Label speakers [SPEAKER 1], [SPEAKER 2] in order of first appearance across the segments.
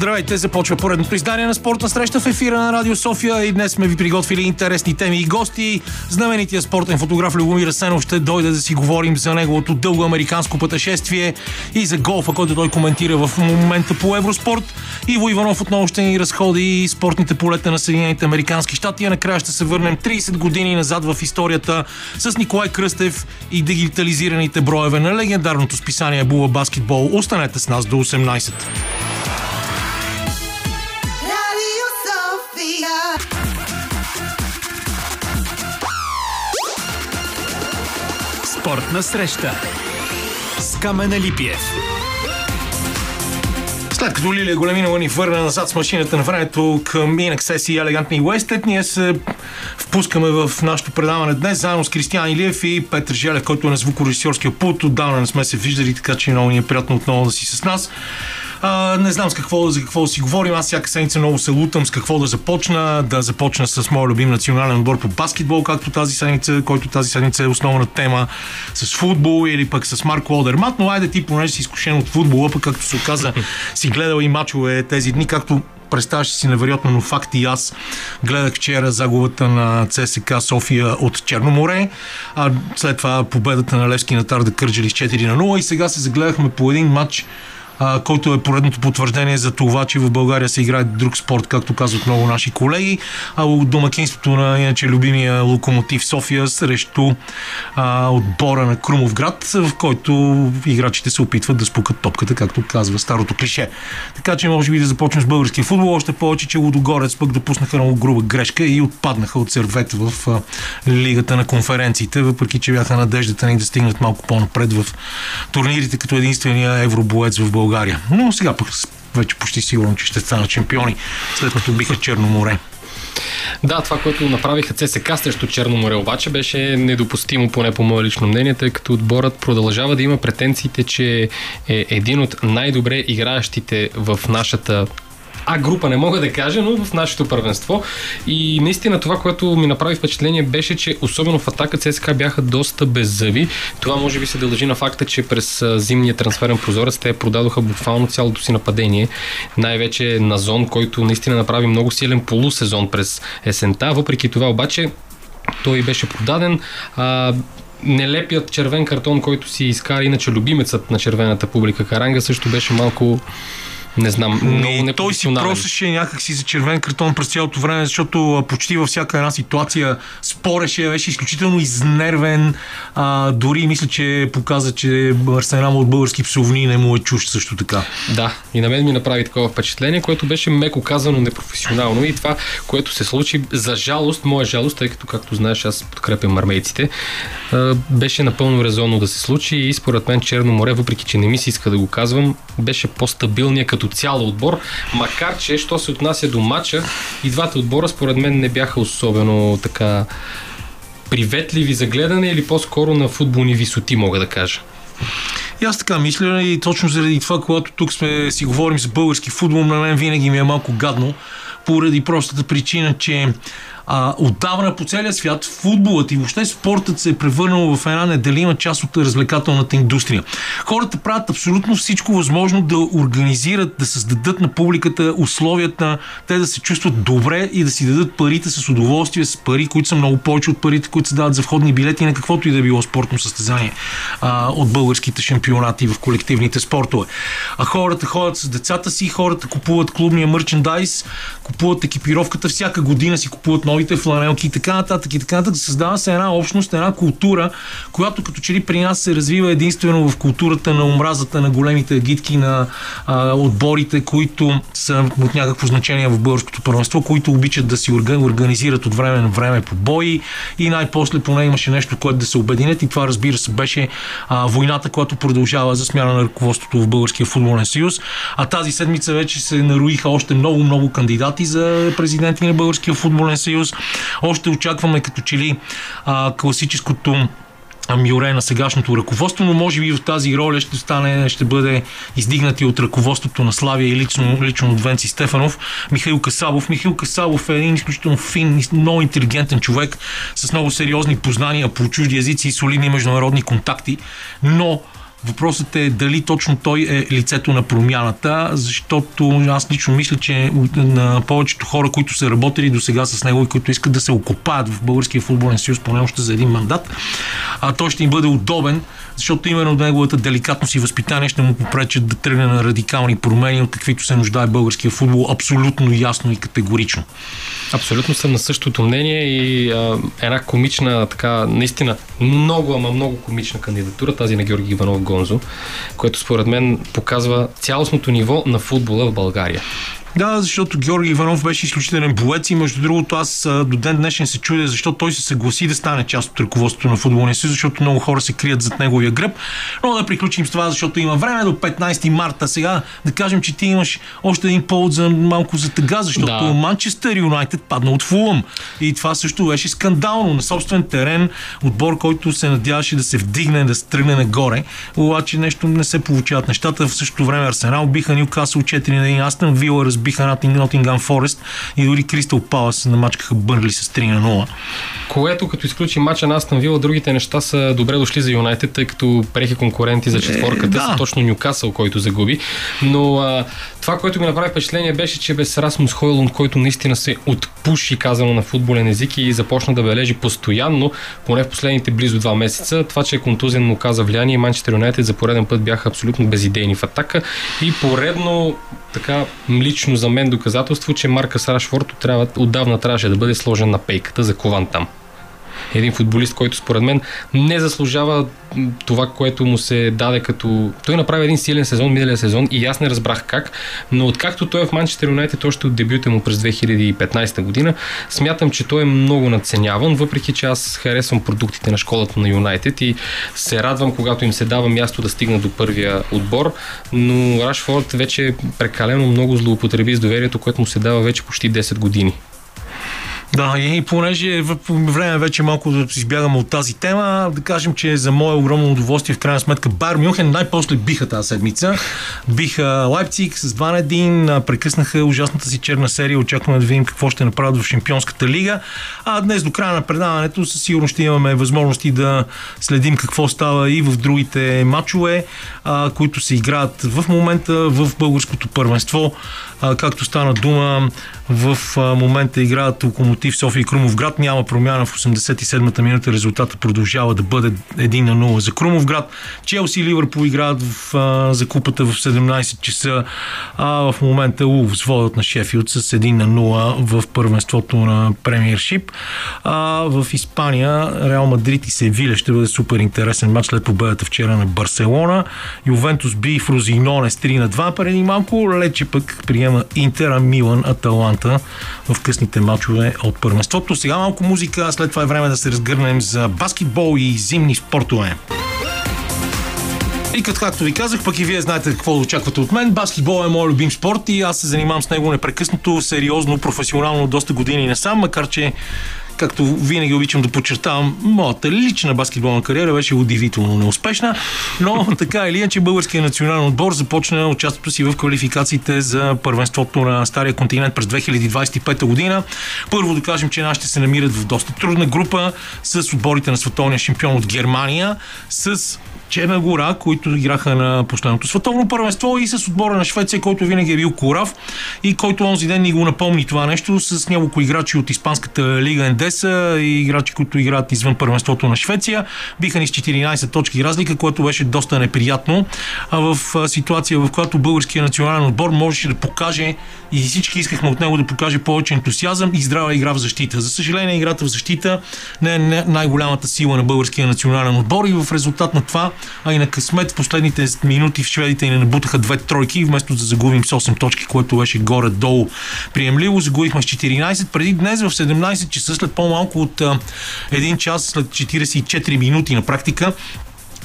[SPEAKER 1] Здравейте, започва поредното издание на спортна среща в ефира на Радио София и днес сме ви приготвили интересни теми и гости. Знаменития спортен фотограф Любомир Асенов ще дойде да си говорим за неговото дълго американско пътешествие и за голфа, който той коментира в момента по Евроспорт. Иво Иванов отново ще ни разходи спортните полета на Съединените Американски щати, а накрая ще се върнем 30 години назад в историята с Николай Кръстев и дигитализираните броеве на легендарното списание Була Баскетбол. Останете с нас до 18.
[SPEAKER 2] Спортна среща с Камена Липиев.
[SPEAKER 1] След като Лилия Големинова ни върна назад с машината на времето към Inaccess и елегантни Уестет, ние се впускаме в нашото предаване днес, заедно с Кристиан Илиев и Петър Желев, който е на звукорежисьорския пулт. Отдавна не сме се виждали, така че много ни е приятно отново да си с нас. А, не знам с какво, за какво си говорим. Аз всяка седмица много се лутам с какво да започна. Да започна с моя любим национален отбор по баскетбол, както тази седмица, който тази седмица е основна тема с футбол или пък с Марко Лодермат. Но айде ти, понеже си изкушен от футбола, пък както се оказа, си гледал и мачове тези дни, както представяше си невероятно, но факт и аз гледах вчера загубата на ЦСК София от Черноморе, а след това победата на Левски на Тарда Кърджали с 4 на 0 и сега се загледахме по един матч който е поредното потвърждение за това, че в България се играе друг спорт, както казват много наши колеги. А от домакинството на иначе любимия локомотив София срещу а, отбора на Крумов град, в който играчите се опитват да спукат топката, както казва старото клише. Така че може би да започнем с българския футбол, още повече, че Лудогорец пък допуснаха много груба грешка и отпаднаха от сервет в а, лигата на конференциите, въпреки че бяха надеждата ни да стигнат малко по-напред в турнирите като единствения евробоец в България България. Но сега пък вече почти сигурно, че ще станат шампиони, след като биха Черно море.
[SPEAKER 3] Да, това, което направиха ЦСК срещу Черно море, обаче беше недопустимо, поне по мое лично мнение, тъй като отборът продължава да има претенциите, че е един от най-добре играещите в нашата а група не мога да кажа, но в нашето първенство. И наистина това, което ми направи впечатление беше, че особено в атака ЦСКА бяха доста беззъви. Това може би се дължи на факта, че през зимния трансферен прозорец те продадоха буквално цялото си нападение. Най-вече на зон, който наистина направи много силен полусезон през есента. Въпреки това обаче той беше продаден. А, нелепият червен картон, който си изкара иначе любимецът на червената публика Каранга също беше малко не знам, много
[SPEAKER 1] не Той си просеше някакси за червен картон през цялото време, защото почти във всяка една ситуация спореше, беше изключително изнервен. А, дори мисля, че показа, че арсенал от български псовни не му е чущ също така.
[SPEAKER 3] Да, и на мен ми направи такова впечатление, което беше меко казано непрофесионално и това, което се случи за жалост, моя жалост, тъй като, както знаеш, аз подкрепям армейците, беше напълно резонно да се случи и според мен Черно море, въпреки че не ми се иска да го казвам, беше по-стабилния като цяло отбор, макар че, що се отнася до матча, и двата отбора според мен не бяха особено така приветливи за гледане или по-скоро на футболни висоти, мога да кажа.
[SPEAKER 1] И аз така мисля и точно заради това, когато тук сме си говорим за български футбол, на мен винаги ми е малко гадно, поради простата причина, че а, отдавна по целия свят футболът и въобще спортът се е превърнал в една неделима част от развлекателната индустрия. Хората правят абсолютно всичко възможно да организират, да създадат на публиката условията, те да се чувстват добре и да си дадат парите с удоволствие, с пари, които са много повече от парите, които се дават за входни билети на каквото и да било спортно състезание а, от българските шампионати в колективните спортове. А хората ходят с децата си, хората купуват клубния мерчендайз, купуват екипировката, всяка година си купуват новите фланелки и така нататък и така нататък. Създава се една общност, една култура, която като че ли при нас се развива единствено в културата на омразата на големите агитки на а, отборите, които са от някакво значение в българското първенство, които обичат да си организират от време на време по бои и най-после поне имаше нещо, което да се обединят и това разбира се беше а, войната, която продължава за смяна на ръководството в Българския футболен съюз. А тази седмица вече се наруиха още много-много кандидати за президенти на Българския футболен съюз. Още очакваме като че ли а, класическото Мюре на сегашното ръководство, но може би в тази роля ще стане, ще бъде издигнати от ръководството на Славия и лично, лично от Венци Стефанов, Михаил Касабов. Михаил Касабов е един изключително фин, много интелигентен човек с много сериозни познания по чужди езици и солидни международни контакти, но Въпросът е дали точно той е лицето на промяната, защото аз лично мисля, че на повечето хора, които са работили до сега с него и които искат да се окопаят в Българския футболен съюз, поне още за един мандат, а той ще им бъде удобен, защото именно неговата деликатност и възпитание ще му попречат да тръгне на радикални промени, от каквито се нуждае българския футбол, абсолютно ясно и категорично.
[SPEAKER 3] Абсолютно съм на същото мнение и а, една комична, така, наистина много, ама много комична кандидатура, тази на Георги Иванов Гонзо, което според мен показва цялостното ниво на футбола в България.
[SPEAKER 1] Да, защото Георги Иванов беше изключителен боец и между другото аз до ден днешен се чудя защо той се съгласи да стане част от ръководството на футболния съюз, защото много хора се крият зад неговия гръб. Но да приключим с това, защото има време до 15 марта. Сега да кажем, че ти имаш още един повод за малко за тъга, защото да. Манчестър Юнайтед падна от Фулъм. И това също беше скандално на собствен терен, отбор, който се надяваше да се вдигне, да се тръгне нагоре. Обаче нещо не се получават нещата. В същото време Арсенал биха Ньюкасъл 4 на 1. Астън Вила разбиха Нотингам Форест и дори Кристал Палас намачкаха Бърли с 3 на 0.
[SPEAKER 3] Което като изключи мача на Астън Вила, другите неща са добре дошли за Юнайтед, тъй като прехи конкуренти за четворката е, да. са точно Нюкасъл, който загуби. Но а, това, което ми направи впечатление беше, че без Расмус Хойлун, който наистина се отпуши, казано на футболен език и започна да бележи постоянно, поне в последните близо два месеца. Това, че е контузен му каза влияние, Манчестър Юнайтед за пореден път бяха абсолютно безидейни в атака и поредно така лично за мен доказателство, че Марка Сарашфорто трябва, отдавна трябваше да бъде сложен на пейката за кован там един футболист, който според мен не заслужава това, което му се даде като... Той направи един силен сезон миналия сезон и аз не разбрах как, но откакто той е в Манчестър Юнайтед още от дебюта му през 2015 година, смятам, че той е много надценяван, въпреки че аз харесвам продуктите на школата на Юнайтед и се радвам, когато им се дава място да стигна до първия отбор, но Рашфорд вече прекалено много злоупотреби с доверието, което му се дава вече почти 10 години.
[SPEAKER 1] Да, и понеже в време вече малко да избягаме от тази тема, да кажем, че за мое огромно удоволствие в крайна сметка Бар Мюнхен най-после биха тази седмица. Биха Лайпциг с 2 на 1, прекъснаха ужасната си черна серия, очакваме да видим какво ще направят в Шампионската лига. А днес до края на предаването със сигурност ще имаме възможности да следим какво става и в другите матчове, които се играят в момента в българското първенство. Както стана дума, в момента играят Локомотив София и Крумовград. Няма промяна в 87-та минута. Резултата продължава да бъде 1 на 0 за Крумовград. Челси и Ливърпул играят в, а, за купата в 17 часа. А в момента Улвс водят на Шефилд с 1 на 0 в първенството на премиершип. А в Испания Реал Мадрид и Севиля ще бъде супер интересен матч след победата вчера на Барселона. Ювентус би в Розиноне с 3 на 2 преди малко. Лече пък приема Интера, Милан, Аталанта в късните матчове от първенството. Сега малко музика, след това е време да се разгърнем за баскетбол и зимни спортове. И като както ви казах, пък и вие знаете какво да очаквате от мен. Баскетбол е мой любим спорт и аз се занимавам с него непрекъснато, сериозно, професионално, доста години не сам, макар че както винаги обичам да подчертавам, моята лична баскетболна кариера беше удивително неуспешна, но така или иначе българският национален отбор започна участието си в квалификациите за първенството на Стария континент през 2025 година. Първо да кажем, че нашите се намират в доста трудна група с отборите на световния шампион от Германия, с Черна гора, които играха на последното световно първенство и с отбора на Швеция, който винаги е бил корав и който онзи ден ни го напомни това нещо с няколко играчи от Испанската лига Ендеса и играчи, които играят извън първенството на Швеция. Биха ни с 14 точки разлика, което беше доста неприятно. А в ситуация, в която българския национален отбор можеше да покаже и всички искахме от него да покаже повече ентусиазъм и здрава игра в защита. За съжаление, играта в защита не е най-голямата сила на българския национален отбор и в резултат на това а и на късмет в последните минути в шведите ни набутаха две тройки, вместо да загубим с 8 точки, което беше горе-долу приемливо. Загубихме с 14. Преди днес в 17 часа, след по-малко от 1 час, след 44 минути на практика,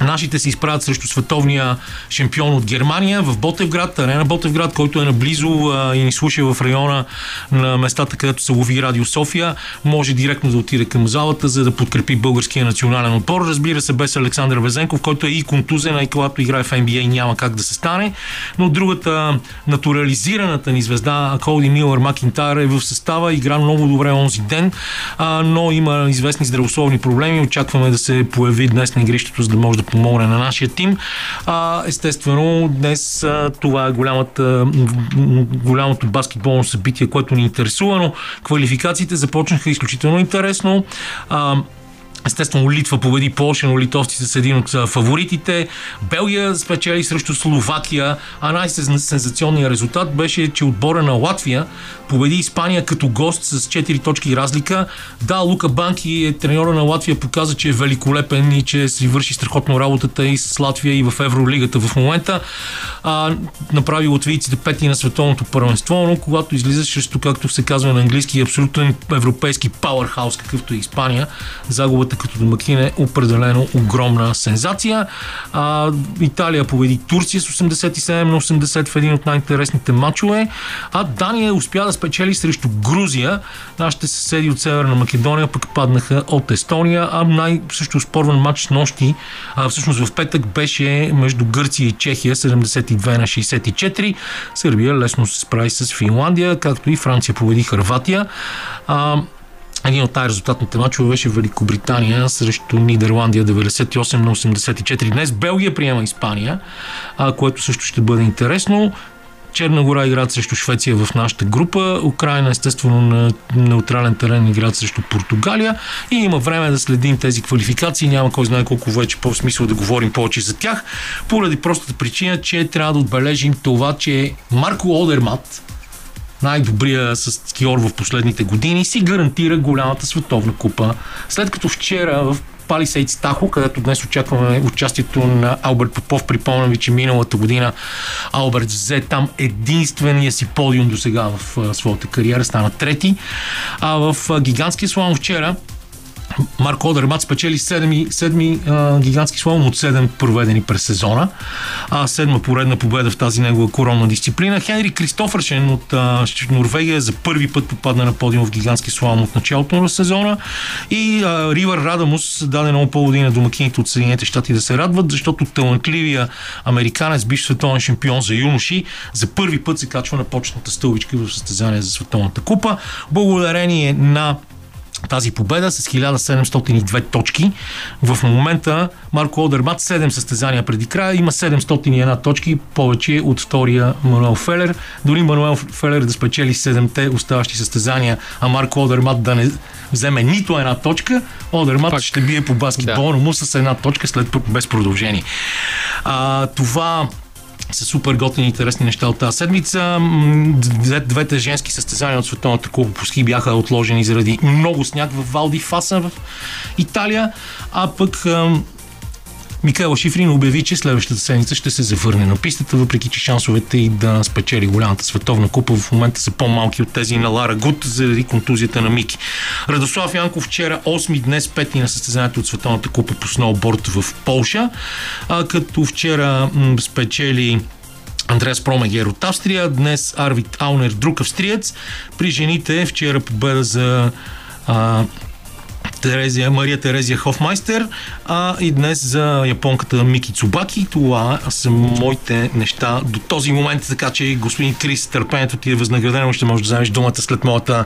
[SPEAKER 1] Нашите се изправят срещу световния шампион от Германия в Ботевград, арена Ботевград, който е наблизо и ни слуша в района на местата, където се лови Радио София. Може директно да отиде към залата, за да подкрепи българския национален отбор. Разбира се, без Александър Везенков, който е и контузен, а и когато играе в NBA няма как да се стане. Но другата натурализираната ни звезда, Колди Милър Макинтар е в състава, игра много добре онзи ден, но има известни здравословни проблеми. Очакваме да се появи днес на игрището, за да може да помогне на нашия тим. А, естествено, днес а, това е голямата, голямото баскетболно събитие, което ни интересува, но квалификациите започнаха изключително интересно. А, Естествено, Литва победи Польша, но литовците са един от фаворитите. Белгия спечели срещу Словакия, а най-сензационният резултат беше, че отбора на Латвия победи Испания като гост с 4 точки разлика. Да, Лука Банки, е треньора на Латвия, показа, че е великолепен и че си върши страхотно работата и с Латвия и в Евролигата в момента. А, направи латвийците пети на световното първенство, но когато излизаш срещу, както се казва на английски, абсолютен европейски пауърхаус, какъвто е Испания, загубата като домакин е определено огромна сензация. А, Италия победи Турция с 87 на 80 в един от най-интересните матчове, а Дания успя да спечели срещу Грузия. Нашите съседи от Северна Македония пък паднаха от Естония, а най-също спорван матч с нощи, а, всъщност в петък беше между Гърция и Чехия 72 на 64. Сърбия лесно се справи с Финландия, както и Франция победи Харватия. А, един от най-резултатните мачове беше Великобритания срещу Нидерландия 98 на 84. Днес Белгия приема Испания, а, което също ще бъде интересно. Черна гора играят срещу Швеция в нашата група. Украина естествено на неутрален терен играят срещу Португалия. И има време да следим тези квалификации. Няма кой знае колко вече по-смисъл да говорим повече за тях. Поради простата причина, че трябва да отбележим това, че Марко Одермат, най-добрия с скиор в последните години, си гарантира голямата световна купа. След като вчера в Палисейдс Тахо, където днес очакваме участието на Алберт Попов. Припомням ви, че миналата година Алберт взе там единствения си подиум до сега в своята кариера, стана трети. А в гигантския слон вчера Марко Одермат спечели 7, 7 а, гигантски слалом от 7 проведени през сезона. А, седма поредна победа в тази негова коронна дисциплина. Хенри Кристофършен от а, Норвегия за първи път попадна на подиум в гигантски слалом от началото на сезона. И а, Ривър Радамус даде много поводи на домакините от Съединените щати да се радват, защото талантливия американец, биш световен шампион за юноши, за първи път се качва на почетната стълбичка в състезание за световната купа. Благодарение на тази победа с 1702 точки. В момента Марко Одермат 7 състезания преди края има 701 точки, повече от втория Мануел Фелер. Дори Мануел Фелер да спечели 7-те оставащи състезания, а Марко Одермат да не вземе нито една точка, Одермат Пак. ще бие по баскетбол, да. му с една точка след без продължение. А, това са супер готини интересни неща от тази седмица. Двете женски състезания от Световната купа по ски бяха отложени заради много сняг в Валди Фаса в Италия, а пък Микаела Шифрин обяви, че следващата седмица ще се завърне на пистата, въпреки че шансовете и да спечели голямата световна купа в момента са по-малки от тези на Лара Гуд заради контузията на Мики. Радослав Янков вчера 8 днес 5 на състезанието от световната купа по сноуборд в Полша, а като вчера м- спечели Андреас Промегер от Австрия, днес Арвид Аунер, друг австриец. При жените вчера победа за а, Терезия, Мария Терезия Хофмайстер а и днес за японката Мики Цубаки. Това са моите неща до този момент, така че господин Крис, търпението ти е възнаградено, ще можеш да вземеш думата след моята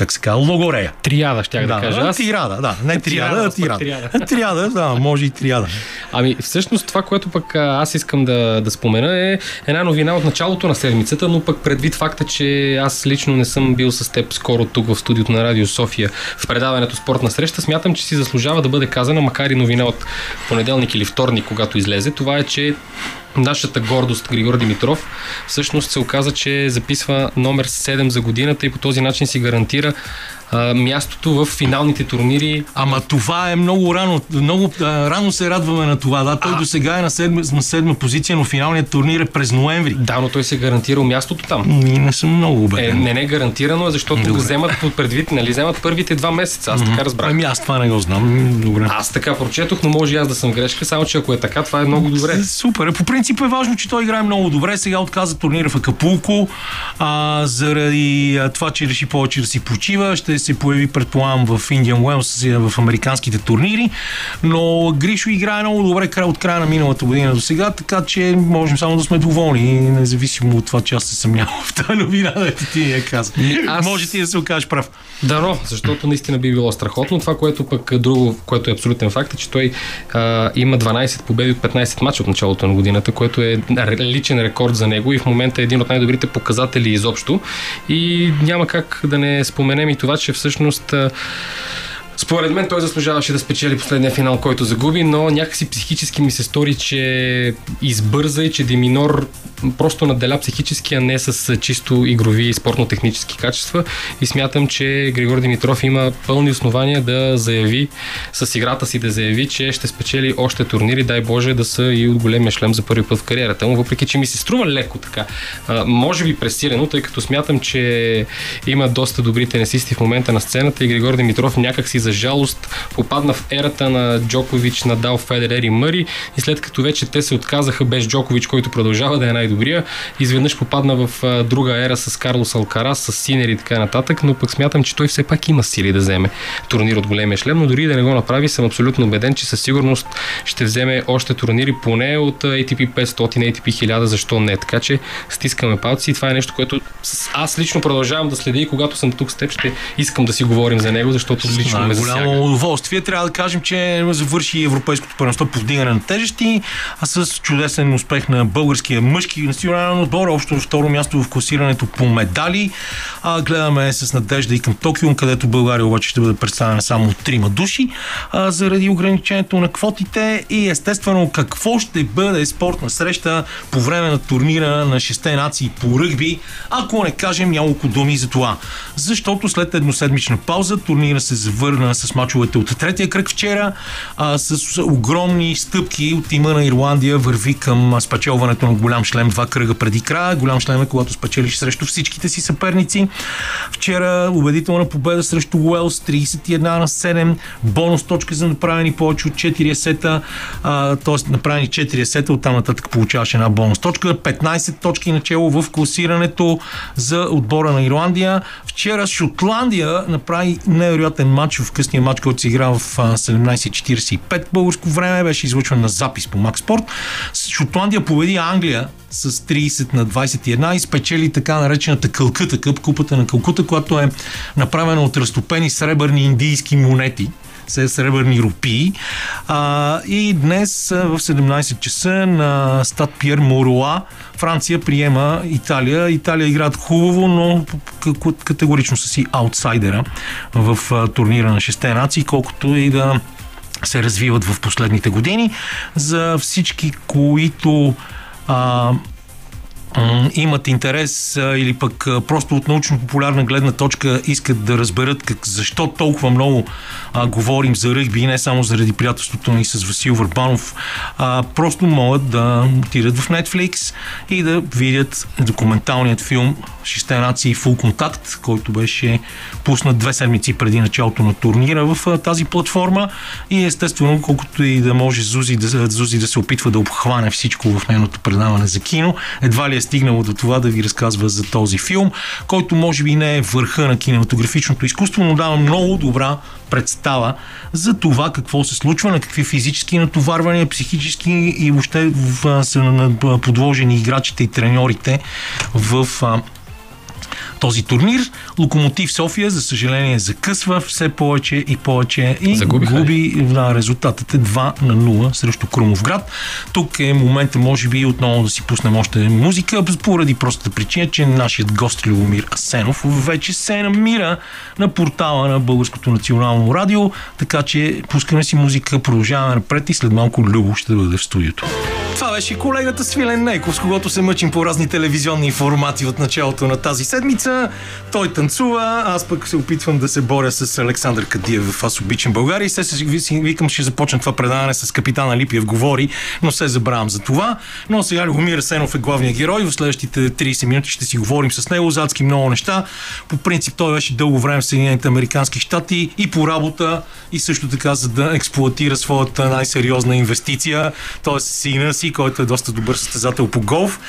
[SPEAKER 1] как се казва, логорея.
[SPEAKER 3] Триада, ще да, да кажа.
[SPEAKER 1] Аз... Триада, да. Не триада, а триада. Триада. триада, да, може и триада.
[SPEAKER 3] Ами, всъщност това, което пък аз искам да, да спомена е една новина от началото на седмицата, но пък предвид факта, че аз лично не съм бил с теб скоро тук в студиото на Радио София в предаването Спортна среща, смятам, че си заслужава да бъде казана, макар и новина от понеделник или вторник, когато излезе. Това е, че нашата гордост Григор Димитров всъщност се оказа, че записва номер 7 за годината и по този начин си гарантира а, мястото в финалните турнири.
[SPEAKER 1] Ама това е много рано. Много а, рано се радваме на това. Да, той а... до сега е на седма, на седма позиция, но финалният турнир е през ноември.
[SPEAKER 3] Да, но той се гарантира мястото там.
[SPEAKER 1] Не, не съм много убеден.
[SPEAKER 3] Е, не, не гарантирано е, защото Добре. го вземат под предвид, нали, вземат първите два месеца. Аз mm-hmm. така разбрах.
[SPEAKER 1] Ами аз това не го знам. Добре.
[SPEAKER 3] Аз така прочетох, но може и аз да съм грешка, само че ако е така, това е много добре.
[SPEAKER 1] Супер. По принцип е важно, че той играе много добре. Сега отказа турнира в Акапулко а, заради а, това, че реши повече да си почива. Ще се появи, предполагам, в Indian Wells, в американските турнири, но Гришо играе много добре от края на миналата година до сега, така че можем само да сме доволни, независимо от това, че аз се съмнявам в тази новина, да ти, я каза. Аз... Може ти да се окажеш прав.
[SPEAKER 3] Да, но, защото наистина би било страхотно. Това, което пък друго, което е абсолютен факт, е, че той а, има 12 победи от 15 мача от началото на годината, което е личен рекорд за него и в момента е един от най-добрите показатели изобщо. И няма как да не споменем и това, че всъщност според мен той заслужаваше да спечели последния финал, който загуби, но някакси психически ми се стори, че избърза и че Деминор просто наделя психически, а не с чисто игрови и спортно-технически качества. И смятам, че Григор Димитров има пълни основания да заяви с играта си да заяви, че ще спечели още турнири, дай Боже да са и от големия шлем за първи път в кариерата му, въпреки че ми се струва леко така. Може би пресирено, тъй като смятам, че има доста добри тенесисти в момента на сцената и Григор Димитров някак си за жалост попадна в ерата на Джокович, Надал, Федерер и Мъри. И след като вече те се отказаха без Джокович, който продължава да е най-добрия, изведнъж попадна в друга ера с Карлос Алкарас, с Синер и така нататък, но пък смятам, че той все пак има сили да вземе турнир от големия шлем, но дори да не го направи, съм абсолютно убеден, че със сигурност ще вземе още турнири поне от ATP 500, ATP 1000, защо не. Така че стискаме палци. И това е нещо, което аз лично продължавам да следя и когато съм тук с теб, ще искам да си говорим за него, защото лично ме засяга
[SPEAKER 1] голямо удоволствие. Трябва да кажем, че завърши Европейското първенство по вдигане на тежести, а с чудесен успех на българския мъжки национален отбор, общо второ място в класирането по медали. А, гледаме с надежда и към Токио, където България обаче ще бъде представена само трима души, а, заради ограничението на квотите и естествено какво ще бъде спортна среща по време на турнира на шесте нации по ръгби, ако не кажем няколко думи за това. Защото след едноседмична пауза турнира се завърна с мачовете от третия кръг вчера, а, с огромни стъпки от тима на Ирландия върви към спечелването на голям шлем два кръга преди края. Голям шлем е когато спечелиш срещу всичките си съперници. Вчера убедителна победа срещу Уелс 31 на 7, бонус точка за направени повече от 4 сета, т.е. направени 4 сета, оттам нататък получаваш една бонус точка. 15 точки начало в класирането за отбора на Ирландия. Вчера Шотландия направи невероятен матч в късния матч, който се игра в 17.45 българско време, беше излъчван на запис по Макс Спорт. Шотландия победи Англия с 30 на 21 и спечели така наречената Калкута къп, купата на Калкута, която е направена от разтопени сребърни индийски монети се сребърни рупии. А, и днес в 17 часа на Стад Пьер Моруа Франция приема Италия. Италия играят хубаво, но категорично са си аутсайдера в турнира на шесте нации, колкото и да се развиват в последните години. За всички, които а, имат интерес или пък просто от научно-популярна гледна точка искат да разберат как, защо толкова много а, говорим за ръгби, не само заради приятелството ни с Васил Върбанов, а, просто могат да отидат в Netflix и да видят документалният филм Шесте нации Full Contact, който беше пуснат две седмици преди началото на турнира в а, тази платформа. И естествено, колкото и да може Зузи да, Зузи да се опитва да обхване всичко в нейното предаване за кино, едва ли е стигнало до това да ви разказва за този филм, който може би не е върха на кинематографичното изкуство, но дава много добра представа за това какво се случва, на какви физически натоварвания, психически и въобще са подложени играчите и треньорите в този турнир. Локомотив София, за съжаление, закъсва все повече и повече и
[SPEAKER 3] Загубиха
[SPEAKER 1] губи. Да, резултатът е 2 на 0 срещу Крумовград. Тук е момента, може би, отново да си пуснем още музика, поради простата причина, че нашият гост Любомир Асенов вече се намира на портала на Българското национално радио, така че пускаме си музика, продължаваме напред и след малко Любо ще бъде в студиото. Това беше колегата Свилен Нейков, с когото се мъчим по разни телевизионни формати от началото на тази седмица. Той танцува, аз пък се опитвам да се боря с Александър Кадиев в Аз обичам България и се си викам, ще започна това предаване с капитана Липиев говори, но се забравям за това. Но сега Любомир Сенов е главният герой. В следващите 30 минути ще си говорим с него за много неща. По принцип той беше дълго време в Съединените Американски щати и по работа и също така за да експлуатира своята най-сериозна инвестиция, т.е. сина си, който е доста добър състезател по голф.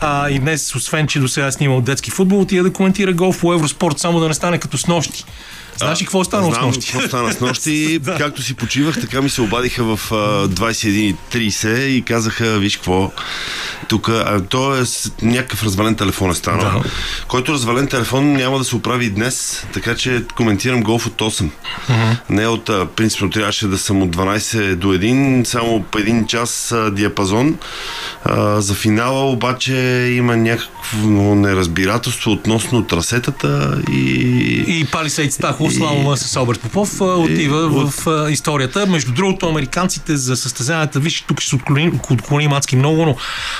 [SPEAKER 1] А, и днес, освен че до сега е снимал детски футбол, отида да голф по Евроспорт, само да не стане като с нощи. Знаеш ли какво
[SPEAKER 4] Знам
[SPEAKER 1] с нощи?
[SPEAKER 4] какво стана с нощи. Както си почивах, така ми се обадиха в а, 21.30 и казаха, виж какво, тук, то е някакъв развален телефон е станал,
[SPEAKER 1] Да.
[SPEAKER 4] който развален телефон няма да се оправи и днес, така че коментирам голф от 8. Не от, принципно трябваше да съм от 12 до 1, само по един час диапазон. А, за финала обаче има някакво неразбирателство относно трасетата и
[SPEAKER 1] И Палисейд Слава му с Алберт Попов, отива в а, историята. Между другото, американците за състезанията, виж, тук ще се отклоним, отклоним адски много, но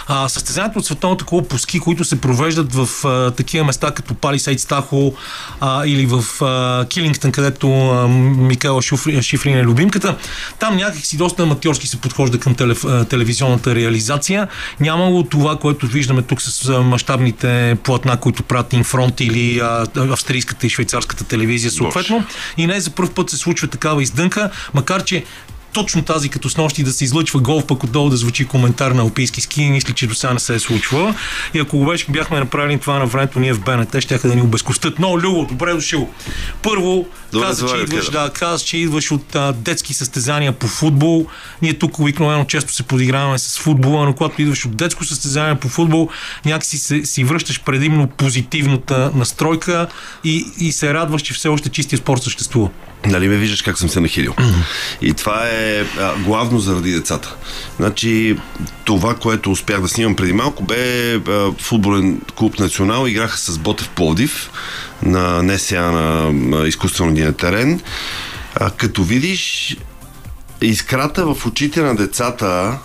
[SPEAKER 1] а, състезанията от Световната кула по ски, които се провеждат в а, такива места като Палисейд Стахо а, или в а, Килингтън, където а, Микела Шифрин, е любимката, там някак си доста аматьорски се подхожда към телев, а, телевизионната реализация. Нямало това, което виждаме тук с мащабните платна, които правят Инфронт или а, австрийската и швейцарската телевизия съответно. И не за първ път се случва такава издънка, макар че точно тази като с нощи да се излъчва голф, пък отдолу да звучи коментар на алпийски ски, мисля, че до сега не се е случвала. И ако го беше, бяхме направили това на времето ние в БНТ, ще да ни обезкостят. Но, Люго, добре дошъл. Първо,
[SPEAKER 4] Добре,
[SPEAKER 1] каза, че идваш, да, каза, че идваш от а, детски състезания по футбол. Ние тук обикновено често се подиграваме с футбола, но когато идваш от детско състезание по футбол, някакси се, си връщаш предимно позитивната настройка и, и се радваш, че все още чистия спорт съществува.
[SPEAKER 4] Нали ме виждаш как съм се нахилил. И това е а, главно заради децата. Значи, това, което успях да снимам преди малко, бе а, футболен клуб Национал. Играха с Ботев Пловдив на не сега на, изкуствения терен. А, като видиш искрата в очите на децата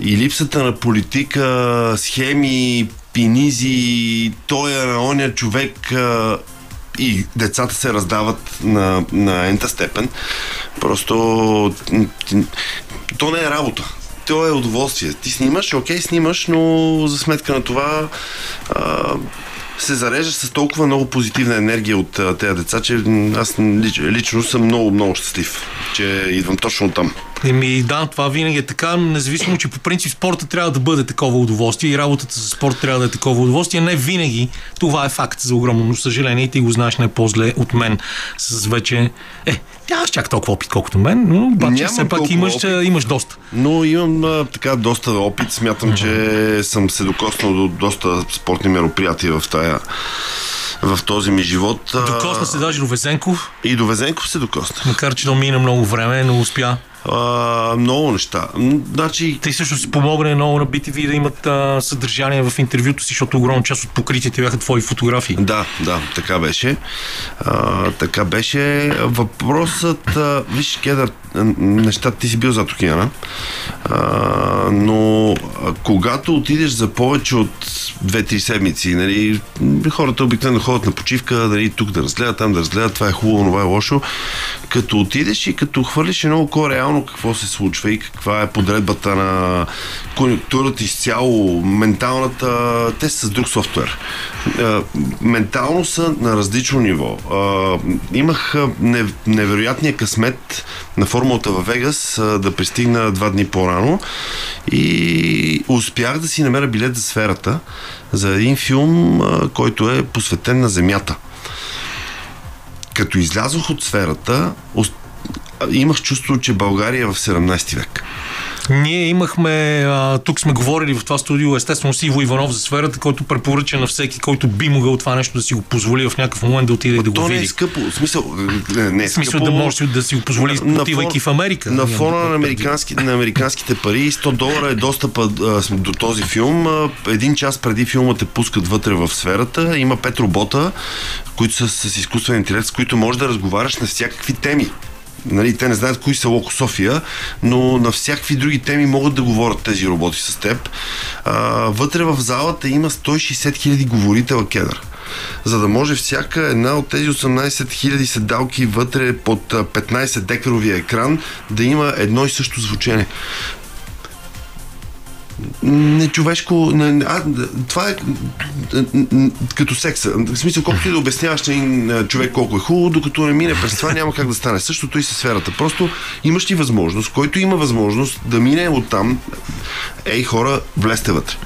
[SPEAKER 4] и липсата на политика, схеми, пинизи, той е на оня човек и децата се раздават на, на ента степен. Просто то не е работа. То е удоволствие. Ти снимаш, окей, снимаш, но за сметка на това а, се зареждаш с толкова много позитивна енергия от тези деца, че аз лич, лично съм много, много щастлив, че идвам точно там.
[SPEAKER 1] Еми да, това винаги е така, независимо, че по принцип спорта трябва да бъде такова удоволствие и работата с спорт трябва да е такова удоволствие. Не винаги. Това е факт за огромно съжаление и ти го знаеш не по-зле от мен. С вече... Е, нямаш чак толкова опит, колкото мен, но обаче все пак имаш,
[SPEAKER 4] опит.
[SPEAKER 1] имаш доста.
[SPEAKER 4] Но имам така доста опит. Смятам, че съм се докоснал до доста спортни мероприятия в тая в този ми живот.
[SPEAKER 1] Докосна се даже до Везенков,
[SPEAKER 4] И до Везенков се докосна.
[SPEAKER 1] макар че да мина много време, но успя.
[SPEAKER 4] А, много неща. Значи,
[SPEAKER 1] Те също си помогне много на BTV да имат а, съдържание в интервюто си, защото огромна част от покритите бяха твои фотографии.
[SPEAKER 4] Да, да, така беше. А, така беше. Въпросът, а, виж, Кедър, нещата, ти си бил зад океана, но а, когато отидеш за повече от 2-3 седмици, нали, хората обикновено ходят на почивка, нали, тук да разгледат, там да разгледат, това е хубаво, това е лошо. Като отидеш и като хвърлиш едно око реално какво се случва и каква е подредбата на конъюнктурата изцяло, менталната, те са с друг софтуер. Ментално са на различно ниво. Имах невероятния късмет на формулата във Вегас да пристигна два дни по-рано и успях да си намеря билет за сферата за един филм, който е посветен на Земята. Като излязох от сферата, имах чувство, че България е в 17 век.
[SPEAKER 1] Ние имахме, а, тук сме говорили в това студио, естествено Сиво Иванов за сферата, който препоръча на всеки, който би могъл това нещо да си го позволи в някакъв момент да отиде и да го
[SPEAKER 4] То не е
[SPEAKER 1] види.
[SPEAKER 4] скъпо. В смисъл, не, не е
[SPEAKER 1] В смисъл
[SPEAKER 4] скъпо.
[SPEAKER 1] да може да си го позволи,
[SPEAKER 4] На
[SPEAKER 1] отивайки
[SPEAKER 4] фон-
[SPEAKER 1] в Америка.
[SPEAKER 4] На фона на, американски, на американските пари 100 долара е достъпа а, до този филм. А, Един час преди филма те пускат вътре в сферата. Има пет робота, които са с изкуствен интелект, с които можеш да разговаряш на всякакви теми. Нали, те не знаят кои са Локо София, но на всякакви други теми могат да говорят тези роботи с теб. А, вътре в залата има 160 000 говорителя кедър. За да може всяка една от тези 18 000 седалки вътре под а, 15 декаровия екран да има едно и също звучение нечовешко. Не, а, това е като секса. В смисъл, колкото и да обясняваш на човек колко е хубаво, докато не мине през това, няма как да стане. Същото и със сферата. Просто имаш ли възможност, който има възможност да мине от там, ей хора, влезте вътре.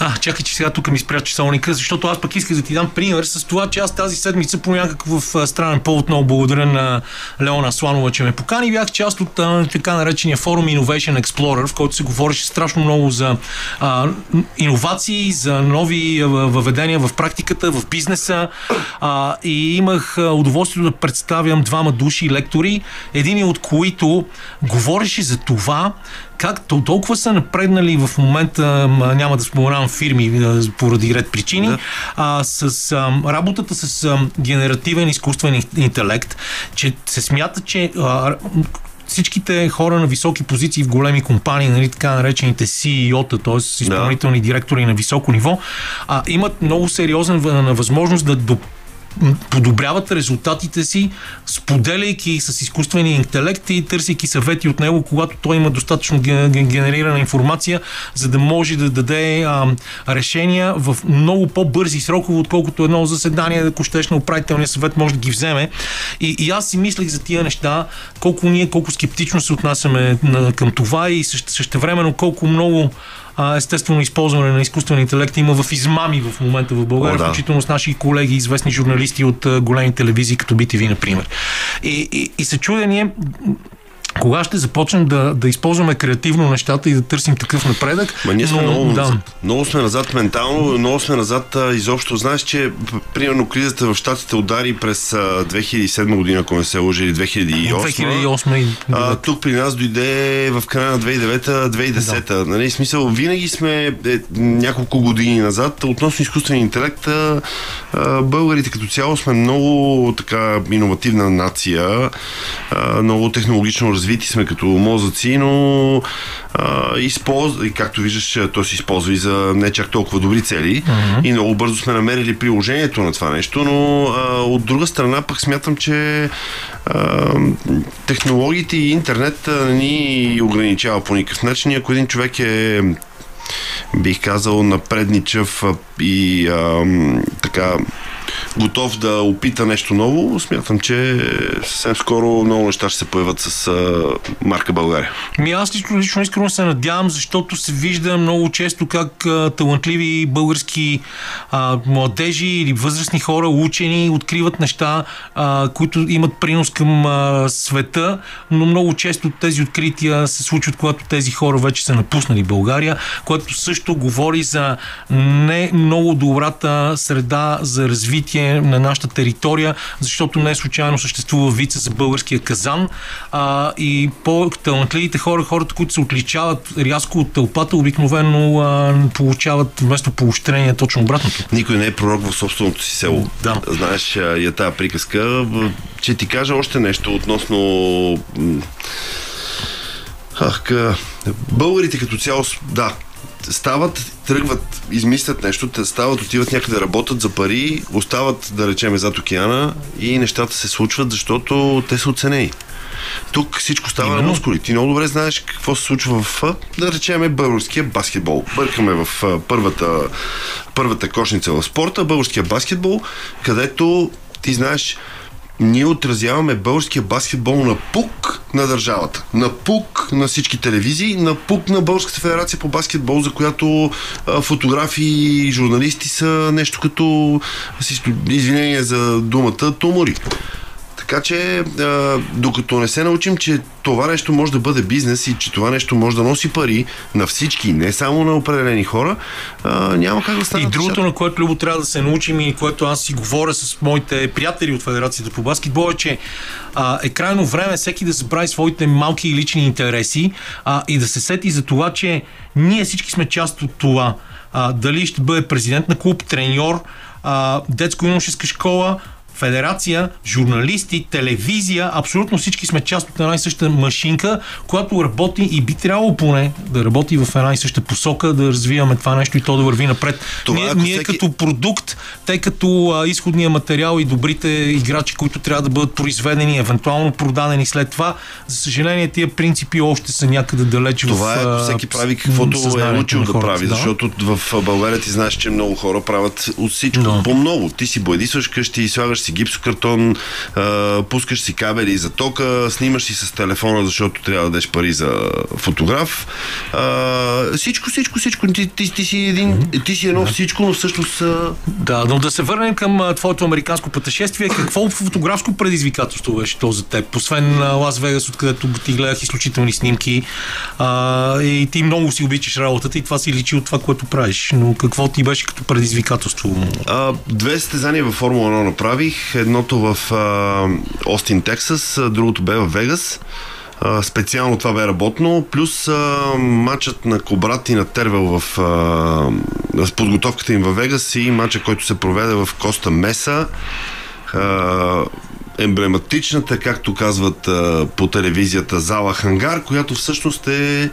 [SPEAKER 1] А, чакай, че сега тук ми спря часовника, защото аз пък исках да ти дам пример с това, че аз тази седмица по някакъв странен повод много благодаря на Леона Сланова, че ме покани. Бях част от така наречения форум Innovation Explorer, в който се говореше страшно много за а, иновации, за нови въведения в практиката, в бизнеса. А, и имах удоволствието да представям двама души лектори, един от които говореше за това, как то толкова са напреднали в момента, няма да споменавам фирми а, поради ред причини,
[SPEAKER 4] Да.
[SPEAKER 1] а, с а, работата с а, генеративен изкуствен интелект, че се смята, че а, всичките хора на високи позиции в големи компании, нали, така наречените CEO-та, т.е. изпълнителни директори на високо ниво, а, имат много сериозна възможност да доп м, подобряват резултатите си, споделяйки с изкуствения интелект и търсейки съвети от него, когато той има достатъчно ге- ге- генерирана информация, за да може да даде а, решения в много по-бързи срокове, отколкото едно заседание, ако щеш на управителния съвет може да ги вземе. И, и аз си мислех за тия неща, колко ние, колко скептично се отнасяме на, към това и също, същевременно колко много а, естествено използване на изкуствен интелект има в измами в момента в България,
[SPEAKER 4] О, да.
[SPEAKER 1] включително с наши колеги, известни журналисти от големи телевизии, като BTV, например. И, и, и се чудя ние кога ще започнем да, да използваме креативно нещата и да търсим такъв напредък.
[SPEAKER 4] Ма ние сме
[SPEAKER 1] но,
[SPEAKER 4] много
[SPEAKER 1] да.
[SPEAKER 4] Много сме назад ментално, много сме назад а, изобщо. Знаеш, че примерно кризата в Щатите удари през а, 2007 година, ако не се лъжи, или 2008.
[SPEAKER 1] 2008 и
[SPEAKER 4] А, тук при нас дойде в края на 2009-2010. Да. Нали, смисъл, винаги сме е, няколко години назад. Относно изкуствен интелект, а, а, българите като цяло сме много така иновативна нация, а, много технологично развити сме като мозъци, но а, използва, и както виждаш, то се използва и за не чак толкова добри цели. И много бързо сме намерили приложението на това нещо, но а, от друга страна пък смятам, че а, технологиите и интернет ни ограничава по никакъв начин. И Ако един човек е бих казал напредничав и а, така готов да опита нещо ново, смятам, че съвсем скоро много неща ще се появят с а, марка България.
[SPEAKER 1] Ми аз лично, лично искрено се надявам, защото се вижда много често как а, талантливи български а, младежи или възрастни хора, учени, откриват неща, а, които имат принос към а, света, но много често тези открития се случват, когато тези хора вече са напуснали България, което също говори за не много добрата среда за развитие на нашата територия, защото не случайно съществува вица за българския казан а, и по-талантливите хора, хората, които се отличават рязко от тълпата, обикновено а, получават вместо поощрение точно обратното.
[SPEAKER 4] Никой не е пророк в собственото си село.
[SPEAKER 1] Да.
[SPEAKER 4] Знаеш, я тази приказка. Ще ти кажа още нещо относно Ах, къ... българите като цяло, да, стават, тръгват, измислят нещо, те стават, отиват някъде, работят за пари, остават, да речем, зад океана и нещата се случват, защото те са оценени. Тук всичко става на
[SPEAKER 1] Именно.
[SPEAKER 4] мускули. Ти много добре знаеш какво се случва в, да речеме, българския баскетбол. Бъркаме в първата, първата кошница в спорта, българския баскетбол, където ти знаеш, ние отразяваме българския баскетбол на пук на държавата, на пук на всички телевизии, на пук на Българската федерация по баскетбол, за която а, фотографии и журналисти са нещо като, с извинение за думата, тумори. Така че, а, докато не се научим, че това нещо може да бъде бизнес и че това нещо може да носи пари на всички, не само на определени хора, а, няма как да стане.
[SPEAKER 1] И другото, на което Любо трябва да се научим и което аз си говоря с моите приятели от Федерацията по баскетбол е, че а, е крайно време всеки да забрави своите малки и лични интереси а, и да се сети за това, че ние всички сме част от това. А, дали ще бъде президент на клуб, треньор, а, детско-юношеска школа, федерация, журналисти, телевизия, абсолютно всички сме част от една и съща машинка, която работи и би трябвало поне да работи в една и съща посока, да развиваме това нещо и то да върви напред.
[SPEAKER 4] Това,
[SPEAKER 1] ние ние
[SPEAKER 4] всеки-
[SPEAKER 1] като продукт, тъй като а, изходния материал и добрите играчи, които трябва да бъдат произведени, евентуално продадени след това, за съжаление тия принципи още са някъде далеч
[SPEAKER 4] Това
[SPEAKER 1] в
[SPEAKER 4] е ако
[SPEAKER 1] а,
[SPEAKER 4] всеки прави каквото е учил да прави, защото в България ти знаеш, че много хора правят от всичко,
[SPEAKER 1] Да.
[SPEAKER 4] по много. Ти си боядисваш къщи, слагаш си гипсокартон, а, пускаш си кабели за тока, снимаш си с телефона, защото трябва да дадеш пари за фотограф. А, всичко, всичко, всичко. Ти, ти, ти, си, един, ти си едно всичко, но всъщност... а,
[SPEAKER 1] Да, но да се върнем към твоето американско пътешествие. Какво фотографско предизвикателство беше то за теб? Освен Лас Вегас, откъдето ти гледах изключителни снимки а, и ти много си обичаш работата и това си личи от това, което правиш. Но какво ти беше като предизвикателство?
[SPEAKER 4] А, две състезания във Формула 1 направих. Едното в а, Остин, Тексас, другото бе в Вегас. А, специално това бе работно, плюс а, матчът на Кобрат и на Тервел в а, с подготовката им във Вегас и матча, който се проведе в Коста Меса. А, емблематичната, както казват а, по телевизията, зала хангар, която всъщност е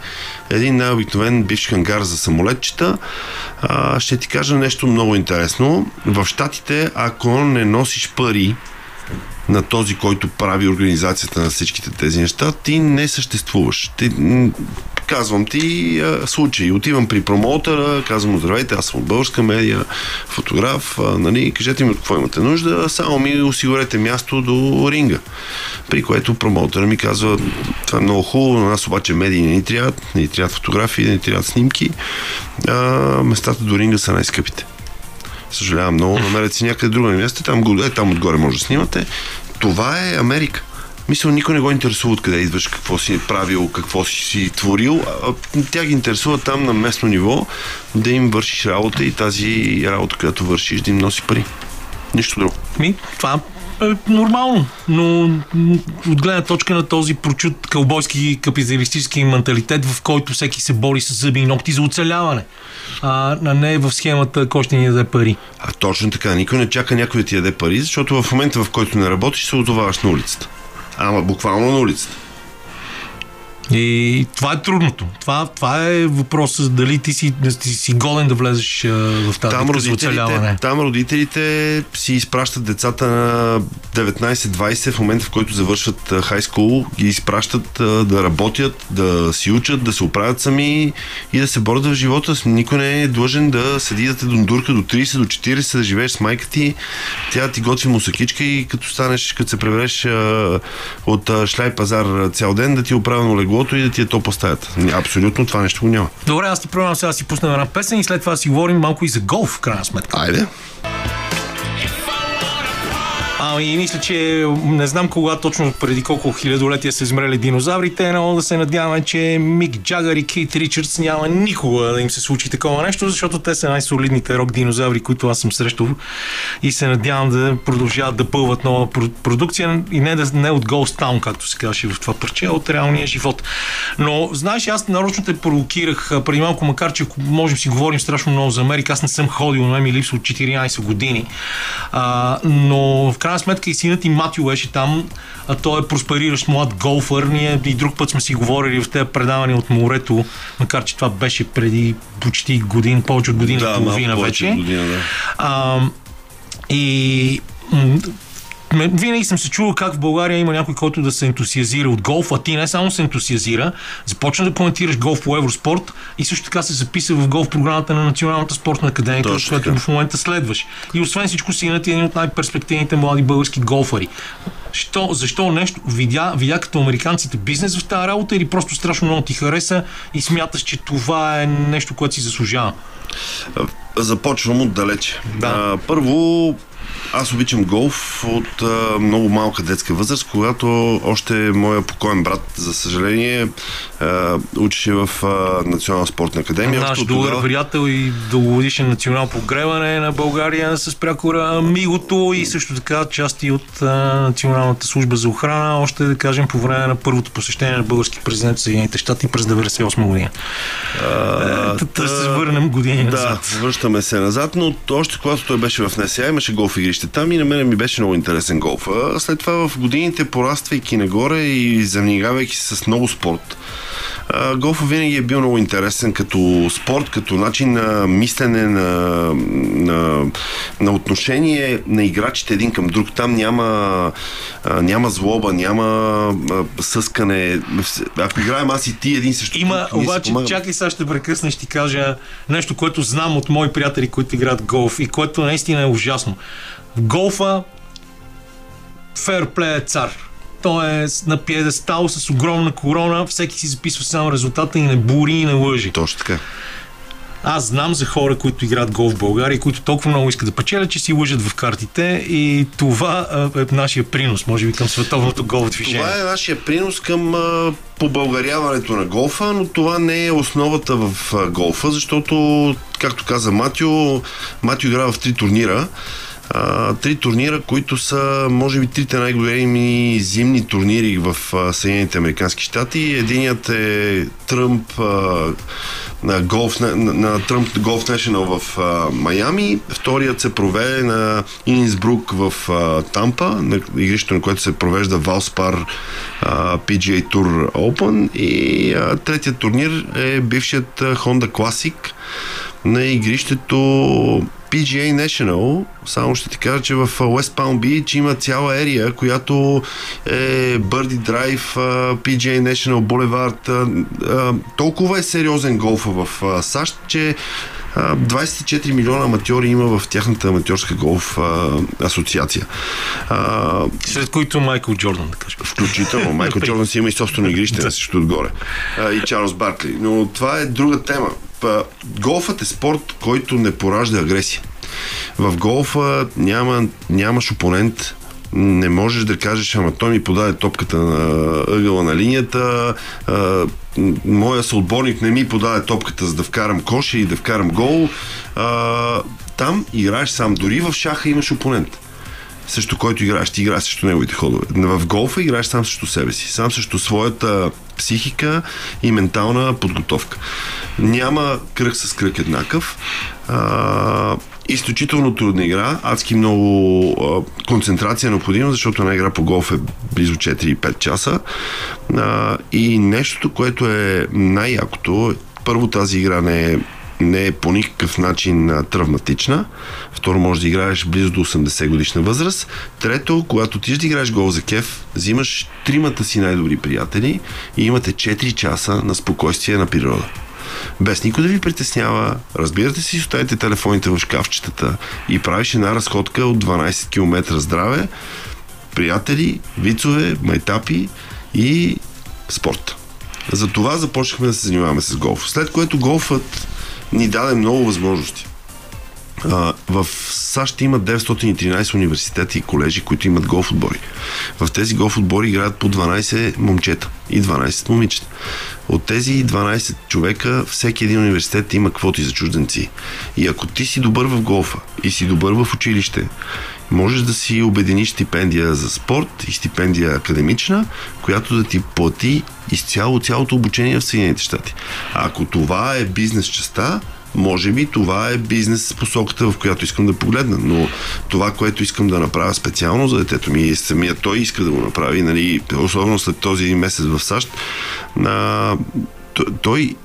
[SPEAKER 4] един най-обикновен бивш хангар за самолетчета. А, ще ти кажа нещо много интересно. В Штатите, ако не носиш пари на този, който прави организацията на всичките тези неща, ти не съществуваш. Ти, казвам ти а, случай. Отивам при промоутъра, казвам му, здравейте, аз съм от българска медия, фотограф, а, нали, кажете ми от какво имате нужда, само ми осигурете място до ринга. При което промоутъра ми казва, това е много хубаво, на нас обаче медии не ни трябват, не ни трябват фотографии, не ни трябват снимки, а, местата до ринга са най-скъпите. Съжалявам много, намерете си някъде друго място, там, е, там отгоре може да снимате. Това е Америка. Мисля, никой не го интересува откъде идваш, какво си правил, какво си, си творил. Тя ги интересува там на местно ниво да им вършиш работа и тази работа, която вършиш, да им носи пари. Нищо друго.
[SPEAKER 1] Ми, това е нормално, но от гледна точка на този прочут кълбойски капиталистически менталитет, в който всеки се бори с зъби и ногти за оцеляване, а не в схемата кой ще ни даде пари.
[SPEAKER 4] А точно така, никой не чака някой да ти яде пари, защото в момента, в който не работиш, се отзоваваш на улицата. Ама буквално на улицата.
[SPEAKER 1] И това е трудното. Това, това е въпросът дали ти си, ти си годен да влезеш а, в тази
[SPEAKER 4] Там родителите,
[SPEAKER 1] оцеляване.
[SPEAKER 4] там родителите си изпращат децата на 19-20 в момента, в който завършват хай скул, ги изпращат а, да работят, да си учат, да се оправят сами и да се борят в живота. Никой не е длъжен да седи да те дондурка до 30, до 40, да живееш с майка ти. Тя ти готви мусакичка и като станеш, като се превреш а, от шляй пазар цял ден, да ти е оправено леглото и да ти е топа стаята. Абсолютно това нещо го няма.
[SPEAKER 1] Добре, аз ти предлагам сега да си пуснем една песен и след това си говорим малко и за голф, в крайна сметка.
[SPEAKER 4] Айде.
[SPEAKER 1] Ами, мисля, че не знам кога точно преди колко хилядолетия са измрели динозаврите, но да се надяваме, че Мик Джагър и Кейт Ричардс няма никога да им се случи такова нещо, защото те са най-солидните рок динозаври, които аз съм срещал и се надявам да продължават да пълват нова про- продукция и не, да, не от Ghost Town, както се казваше в това парче, а от реалния живот. Но, знаеш, аз нарочно те провокирах преди малко, макар че можем си говорим страшно много за Америка, аз не съм ходил, но ми липсва от 14 години. А, но в крайна сметка и синът и Матио беше там, а той е проспериращ млад голфър. Ние и друг път сме си говорили в тези предавания от морето, макар че това беше преди почти година, повече от година и половина вече.
[SPEAKER 4] година, да.
[SPEAKER 1] А, и винаги съм се чувал как в България има някой, който да се ентусиазира от голф, а ти не само се ентусиазира, започна да коментираш голф по Евроспорт и също така се записа в голф програмата на Националната спортна академия, която в момента следваш. И освен всичко си ти е един от най-перспективните млади български голфари. Що, защо нещо видя, видя като американците бизнес в тази работа или просто страшно много ти хареса и смяташ, че това е нещо, което си заслужава?
[SPEAKER 4] Започвам отдалече.
[SPEAKER 1] Да.
[SPEAKER 4] А, първо, аз обичам голф от а, много малка детска възраст, когато още моя покоен брат, за съжаление, а, учеше в а, Национална спортна академия.
[SPEAKER 1] Наш
[SPEAKER 4] Още
[SPEAKER 1] добър
[SPEAKER 4] тогава-
[SPEAKER 1] приятел и дългогодишен национал погребане на България с прякора Мигото и също така части от а, Националната служба за охрана, още да кажем по време на първото посещение на български президент в Съединените щати през 98 година.
[SPEAKER 4] А,
[SPEAKER 1] Да се
[SPEAKER 4] та-
[SPEAKER 1] върнем години
[SPEAKER 4] Да,
[SPEAKER 1] назад.
[SPEAKER 4] връщаме се назад, но още когато той беше в НСА, имаше голф игрище там и на мен ми беше много интересен голф. След това в годините, пораствайки нагоре и замнигавайки се с много спорт, а, голфа винаги е бил много интересен като спорт, като начин на мислене, на, на, на отношение на играчите един към друг. Там няма, няма злоба, няма съскане. Ако играем аз и ти един също
[SPEAKER 1] Има,
[SPEAKER 4] друг,
[SPEAKER 1] обаче, чакай сега ще прекъсна, ще ти кажа нещо, което знам от мои приятели, които играят голф и което наистина е ужасно. В голфа фейрплей е цар. Той е на пиедестал с огромна корона, всеки си записва само резултата и не бури и не лъжи.
[SPEAKER 4] Точно така.
[SPEAKER 1] Аз знам за хора, които играят гол в България които толкова много искат да печелят, че си лъжат в картите и това е нашия принос, може би, към световното гол движение.
[SPEAKER 4] Това е нашия принос към побългаряването на голфа, но това не е основата в голфа, защото, както каза Матио, Матио играе в три турнира. Три турнира, които са, може би, трите най-големи зимни турнири в Съединените Американски щати. Единият е Тръмп на, голф, на, на Тръмп Голф National в а, Майами. Вторият се проведе на Инсбрук в а, Тампа, на игрището, на което се провежда Valspar а, PGA Tour Open. И а, третият турнир е бившият а, Honda Classic на игрището PGA National. Само ще ти кажа, че в West Palm Beach има цяла ерия, която е Birdie Drive, а, PGA National Boulevard. Толкова е сериозен голфа в САЩ, че а, 24 милиона аматьори има в тяхната аматьорска голф а, асоциация. А,
[SPEAKER 1] Сред които Майкъл Джордан, да кажем.
[SPEAKER 4] Включително. Майкъл Джордан си има и собствено игрище на също отгоре. А, и Чарлз Баркли. Но това е друга тема. Голфът е спорт, който не поражда агресия. В голфа няма, нямаш опонент, не можеш да кажеш, ама той ми подаде топката на ъгъла на линията, а, моя съотборник не ми подаде топката, за да вкарам коша и да вкарам гол. А, там играеш сам. Дори в шаха имаш опонент срещу който играеш, ти играеш срещу неговите ходове. В голфа играеш сам срещу себе си, сам срещу своята психика и ментална подготовка. Няма кръг с кръг еднакъв. А, изключително трудна игра, адски много а, концентрация е необходима, защото една игра по голф е близо 4-5 часа. А, и нещото, което е най-якото, първо тази игра не е не е по никакъв начин травматична. Второ, може да играеш близо до 80 годишна възраст. Трето, когато ти да играеш гол за кеф, взимаш тримата си най-добри приятели и имате 4 часа на спокойствие на природа. Без никой да ви притеснява, разбирате си, оставите телефоните в шкафчетата и правиш една разходка от 12 км здраве, приятели, вицове, майтапи и спорт. За това започнахме да се занимаваме с голф. След което голфът ни даде много възможности. В САЩ има 913 университети и колежи, които имат голф отбори. В тези голф отбори играят по 12 момчета и 12 момичета. От тези 12 човека, всеки един университет има квоти за чужденци. И ако ти си добър в голфа и си добър в училище, можеш да си обединиш стипендия за спорт и стипендия академична, която да ти плати изцяло цялото обучение в Съединените щати. Ако това е бизнес частта, може би това е бизнес посоката, в която искам да погледна, но това, което искам да направя специално за детето ми, и самия той иска да го направи, нали, особено след този месец в САЩ, а, той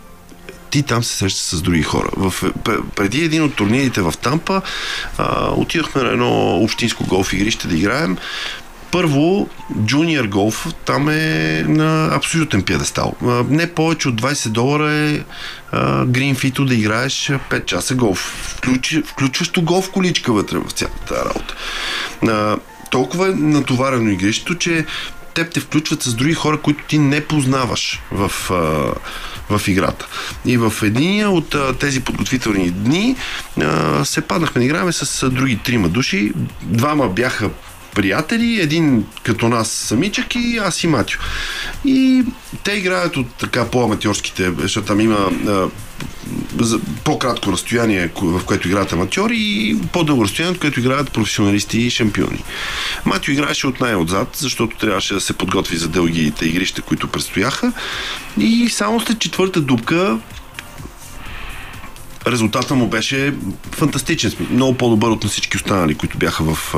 [SPEAKER 4] ти там се среща с други хора. В, преди един от турнирите в Тампа а, отидохме на едно общинско голф игрище да играем. Първо, джуниор голф там е на абсолютен пиедестал. Не повече от 20 долара е гринфито да играеш 5 часа голф. Включи, включващо голф количка вътре в цялата работа. А, толкова е натоварено игрището, че теб те включват с други хора, които ти не познаваш в, а, в играта. И в единия от тези подготвителни дни се паднахме да играем с други трима души. Двама бяха приятели, един като нас самичък и аз и Матио. И те играят от така по-аматьорските, защото там има а, по-кратко разстояние, в което играят аматьори и по-дълго разстояние, в което играят професионалисти и шампиони. Матио играеше от най-отзад, защото трябваше да се подготви за дългите игрища, които предстояха. И само след четвърта дупка резултата му беше фантастичен. Много по-добър от на всички останали, които бяха в,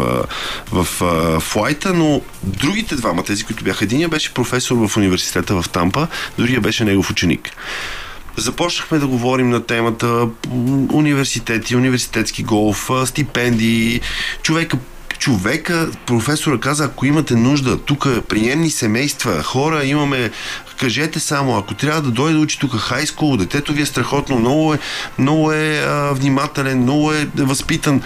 [SPEAKER 4] в, в флайта, но другите двама, тези, които бяха, единия беше професор в университета в Тампа, другия беше негов ученик. Започнахме да говорим на темата университети, университетски голф, стипендии. Човека човека, професора каза, ако имате нужда, тук приемни семейства, хора, имаме, кажете само, ако трябва да дойде да учи тук хайскул, детето ви е страхотно, много е, много е а, внимателен, много е възпитан,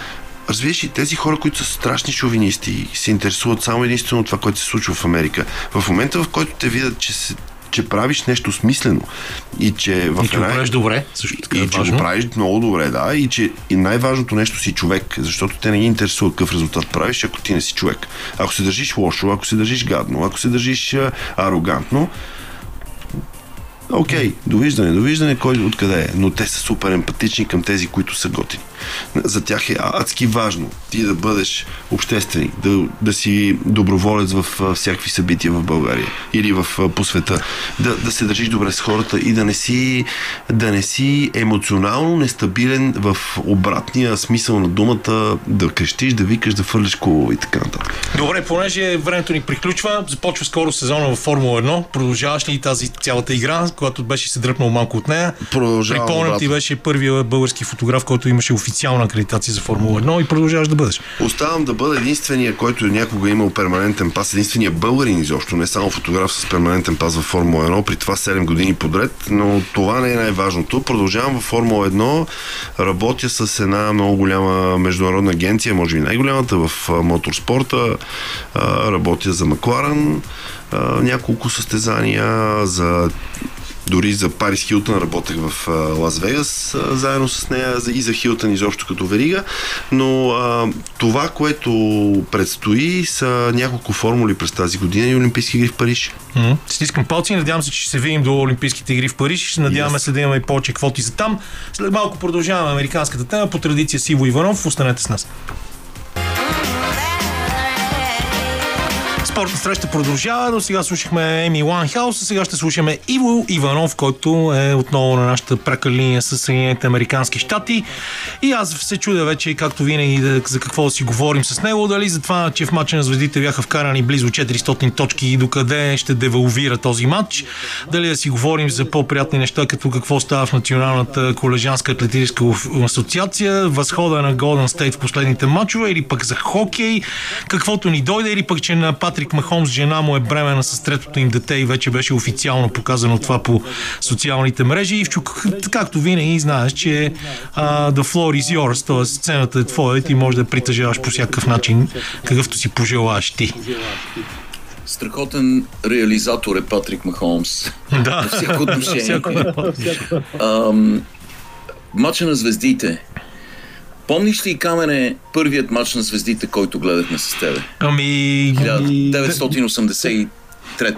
[SPEAKER 4] разбираш ли, тези хора, които са страшни шовинисти, се интересуват само единствено от това, което се случва в Америка. В момента, в който те видят, че се че правиш нещо смислено и че в
[SPEAKER 1] И че го правиш добре, също така е
[SPEAKER 4] и че го
[SPEAKER 1] важно.
[SPEAKER 4] правиш много добре, да, и че и най-важното нещо си човек, защото те не ги интересува какъв резултат правиш, ако ти не си човек. Ако се държиш лошо, ако се държиш гадно, ако се държиш арогантно, Окей, довиждане, довиждане, кой откъде е. Но те са супер емпатични към тези, които са готини. За тях е адски важно ти да бъдеш общественик, да, да си доброволец в всякакви събития в България или в, по света, да, да се държиш добре с хората и да не си, да не си емоционално нестабилен в обратния смисъл на думата, да крещиш, да викаш, да фърляш коло и така нататък.
[SPEAKER 1] Добре, понеже времето ни приключва, започва скоро сезона в Формула 1. Продължаваш ли тази цялата игра, която беше се дръпнал малко от нея?
[SPEAKER 4] Продължавам
[SPEAKER 1] Припомням ти беше първия български фотограф, който имаше официална акредитация за Формула 1 и продължаваш да бъдеш.
[SPEAKER 4] Оставам да бъда единствения, който някога е имал перманентен пас, единствения българин изобщо, не само фотограф с перманентен пас в Формула 1, при това 7 години подред, но това не е най-важното. Продължавам в Формула 1, работя с една много голяма международна агенция, може би най-голямата в моторспорта, работя за Макларен, а, няколко състезания, за дори за Парис Хилтън работех в Лас Вегас заедно с нея и за Хилтън изобщо като верига, но а, това, което предстои са няколко формули през тази година и Олимпийски игри в Париж.
[SPEAKER 1] М. Стискам палци, надявам се, че ще се видим до Олимпийските игри в Париж. Надяваме
[SPEAKER 4] Yes.
[SPEAKER 1] се да имаме повече квоти за там. След малко продължаваме американската тема. По традиция Сиво Иванов, останете с нас. Спортна среща продължава. До сега слушахме Еми Уанхаус, а сега ще слушаме Иво Иванов, който е отново на нашата прека линия с Съединените Американски щати. И аз се чудя вече, както винаги, за какво да си говорим с него. Дали за това, че в матча на звездите бяха вкарани близо 400 точки и докъде ще девалвира този матч. Дали да си говорим за по-приятни неща, като какво става в Националната колежанска атлетическа асоциация, възхода на Голден Стейт в последните матчове или пък за хокей, каквото ни дойде, или пък, че на Патрик Махомс жена му е бремена с третото им дете и вече беше официално показано това по социалните мрежи. И както винаги знаеш, че а, the floor is yours, т.е. сцената е твоя и ти можеш да я притежаваш по всякакъв начин, какъвто си пожелаеш ти.
[SPEAKER 5] Страхотен реализатор е Патрик Махомс.
[SPEAKER 1] Да,
[SPEAKER 5] всяко отношение. Матча на звездите. Помниш ли, Камене, първият матч на звездите, който гледахме с тебе?
[SPEAKER 1] Ами...
[SPEAKER 5] 1983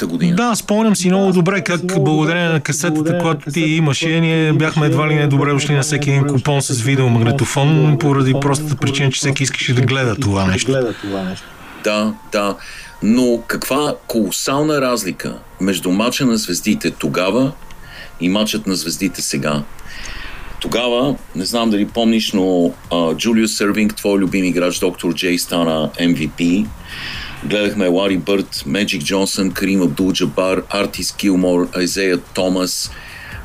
[SPEAKER 5] година.
[SPEAKER 1] Да, спомням си много добре как благодарение на касетата, която ти имаше, ние бяхме едва ли не добре дошли на всеки един купон с видеомагнетофон, поради простата причина, че всеки искаше да гледа това нещо.
[SPEAKER 5] Да, да. Но каква колосална разлика между матча на звездите тогава и матчът на звездите сега. Тогава, не знам дали помниш, но Джулиус Сервинг, твой любим играч, доктор Джей, стана MVP. Гледахме Лари Бърт, Меджик Джонсън, Карим Абдул Джабар, Артис Килмор, Айзея Томас.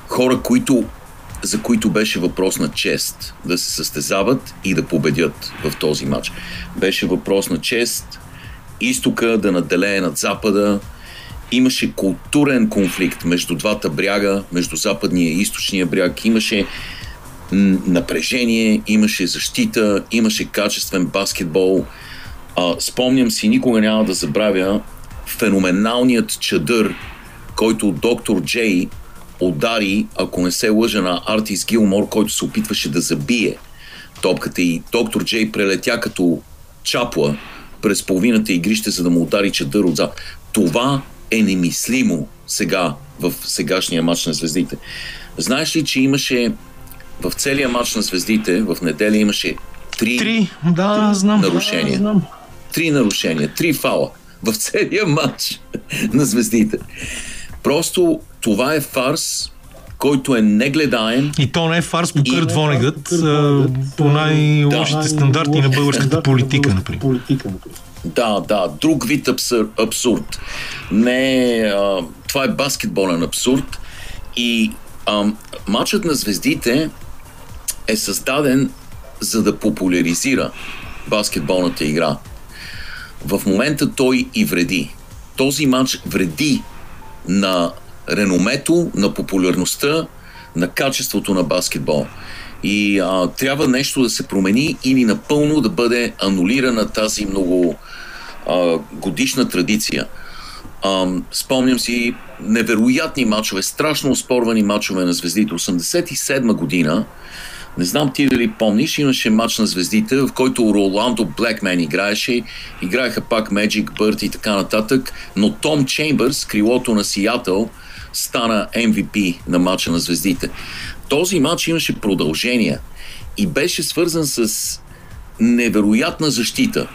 [SPEAKER 5] Хора, които, за които беше въпрос на чест да се състезават и да победят в този матч. Беше въпрос на чест изтока да наделее над запада. Имаше културен конфликт между двата бряга, между западния и източния бряг. Имаше напрежение, имаше защита, имаше качествен баскетбол. А, спомням си, никога няма да забравя феноменалният чадър, който доктор Джей удари, ако не се лъжа, на Артис Гилмор, който се опитваше да забие топката и доктор Джей прелетя като чапла през половината игрище, за да му удари чадър отзад. Това е немислимо сега в сегашния матч на звездите. Знаеш ли, че имаше в целия матч на звездите в неделя имаше три,
[SPEAKER 1] Три, да, знам.
[SPEAKER 5] нарушения.
[SPEAKER 1] Знам.
[SPEAKER 5] Три нарушения, три фала в целия матч на звездите. Просто това е фарс, който е негледаем.
[SPEAKER 1] И то не е фарс по
[SPEAKER 5] И-
[SPEAKER 1] Кърт Вонегът, по най-лошите
[SPEAKER 5] Да.
[SPEAKER 1] стандарти на българската политика, например.
[SPEAKER 5] Да, да, друг вид абсур, абсурд. Не, а, това е баскетболен абсурд. И а, матчът на звездите е създаден за да популяризира баскетболната игра. В момента той и вреди. Този матч вреди на реномето, на популярността, на качеството на баскетбол. И а, трябва нещо да се промени или напълно да бъде анулирана тази много а, годишна традиция. А, спомням си невероятни мачове, страшно оспорвани мачове на звездите. 87 година, не знам ти дали помниш, имаше матч на звездите, в който Роландо Блекмен играеше, играеха пак Magic, Бърт и така нататък, но Том Чеймбърс, крилото на Сиатъл, стана MVP на матча на звездите. Този матч имаше продължение и беше свързан с невероятна защита.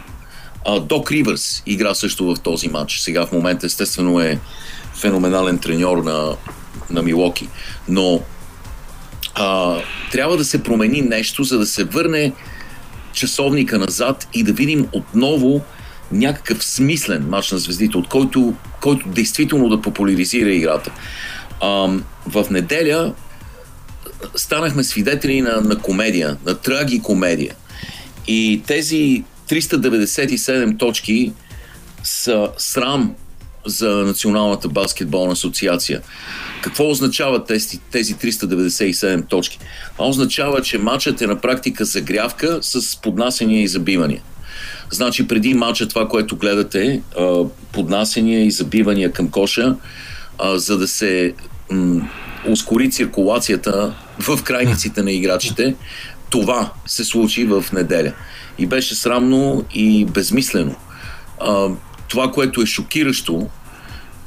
[SPEAKER 5] Док Ривърс игра също в този матч. Сега в момента естествено е феноменален треньор на, на Милоки. Но а, трябва да се промени нещо, за да се върне часовника назад и да видим отново някакъв смислен матч на звездите, от който, който действително да популяризира играта. А, в неделя станахме свидетели на, на комедия, на траги комедия. И тези 397 точки са срам за Националната баскетболна асоциация. Какво означават тези, тези 397 точки? Това означава, че матчът е на практика загрявка с поднасения и забивания. Значи преди матча това, което гледате, поднасения и забивания към коша, за да се м- ускори циркулацията в крайниците на играчите, това се случи в неделя. И беше срамно и безмислено. това, което е шокиращо,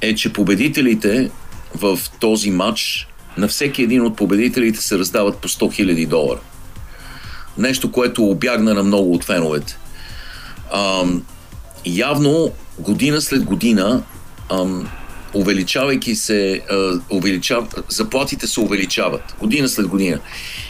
[SPEAKER 5] е, че победителите в този матч, на всеки един от победителите се раздават по 100 000 долара. Нещо, което обягна на много от феновете. Ам, явно, година след година, ам, увеличавайки се, а, увеличав... заплатите се увеличават. Година след година.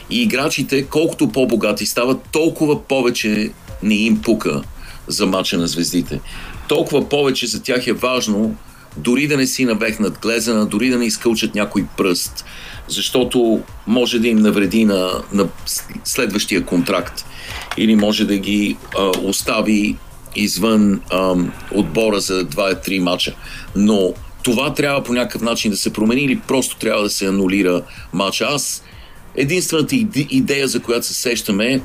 [SPEAKER 5] И играчите, колкото по-богати стават, толкова повече не им пука за мача на звездите. Толкова повече за тях е важно дори да не си навехнат глезена, дори да не изкълчат някой пръст, защото може да им навреди на, на следващия контракт или може да ги а, остави извън а, отбора за 2-3 мача. Но това трябва по някакъв начин да се промени или просто трябва да се анулира мача. Аз единствената идея, за която се сещаме е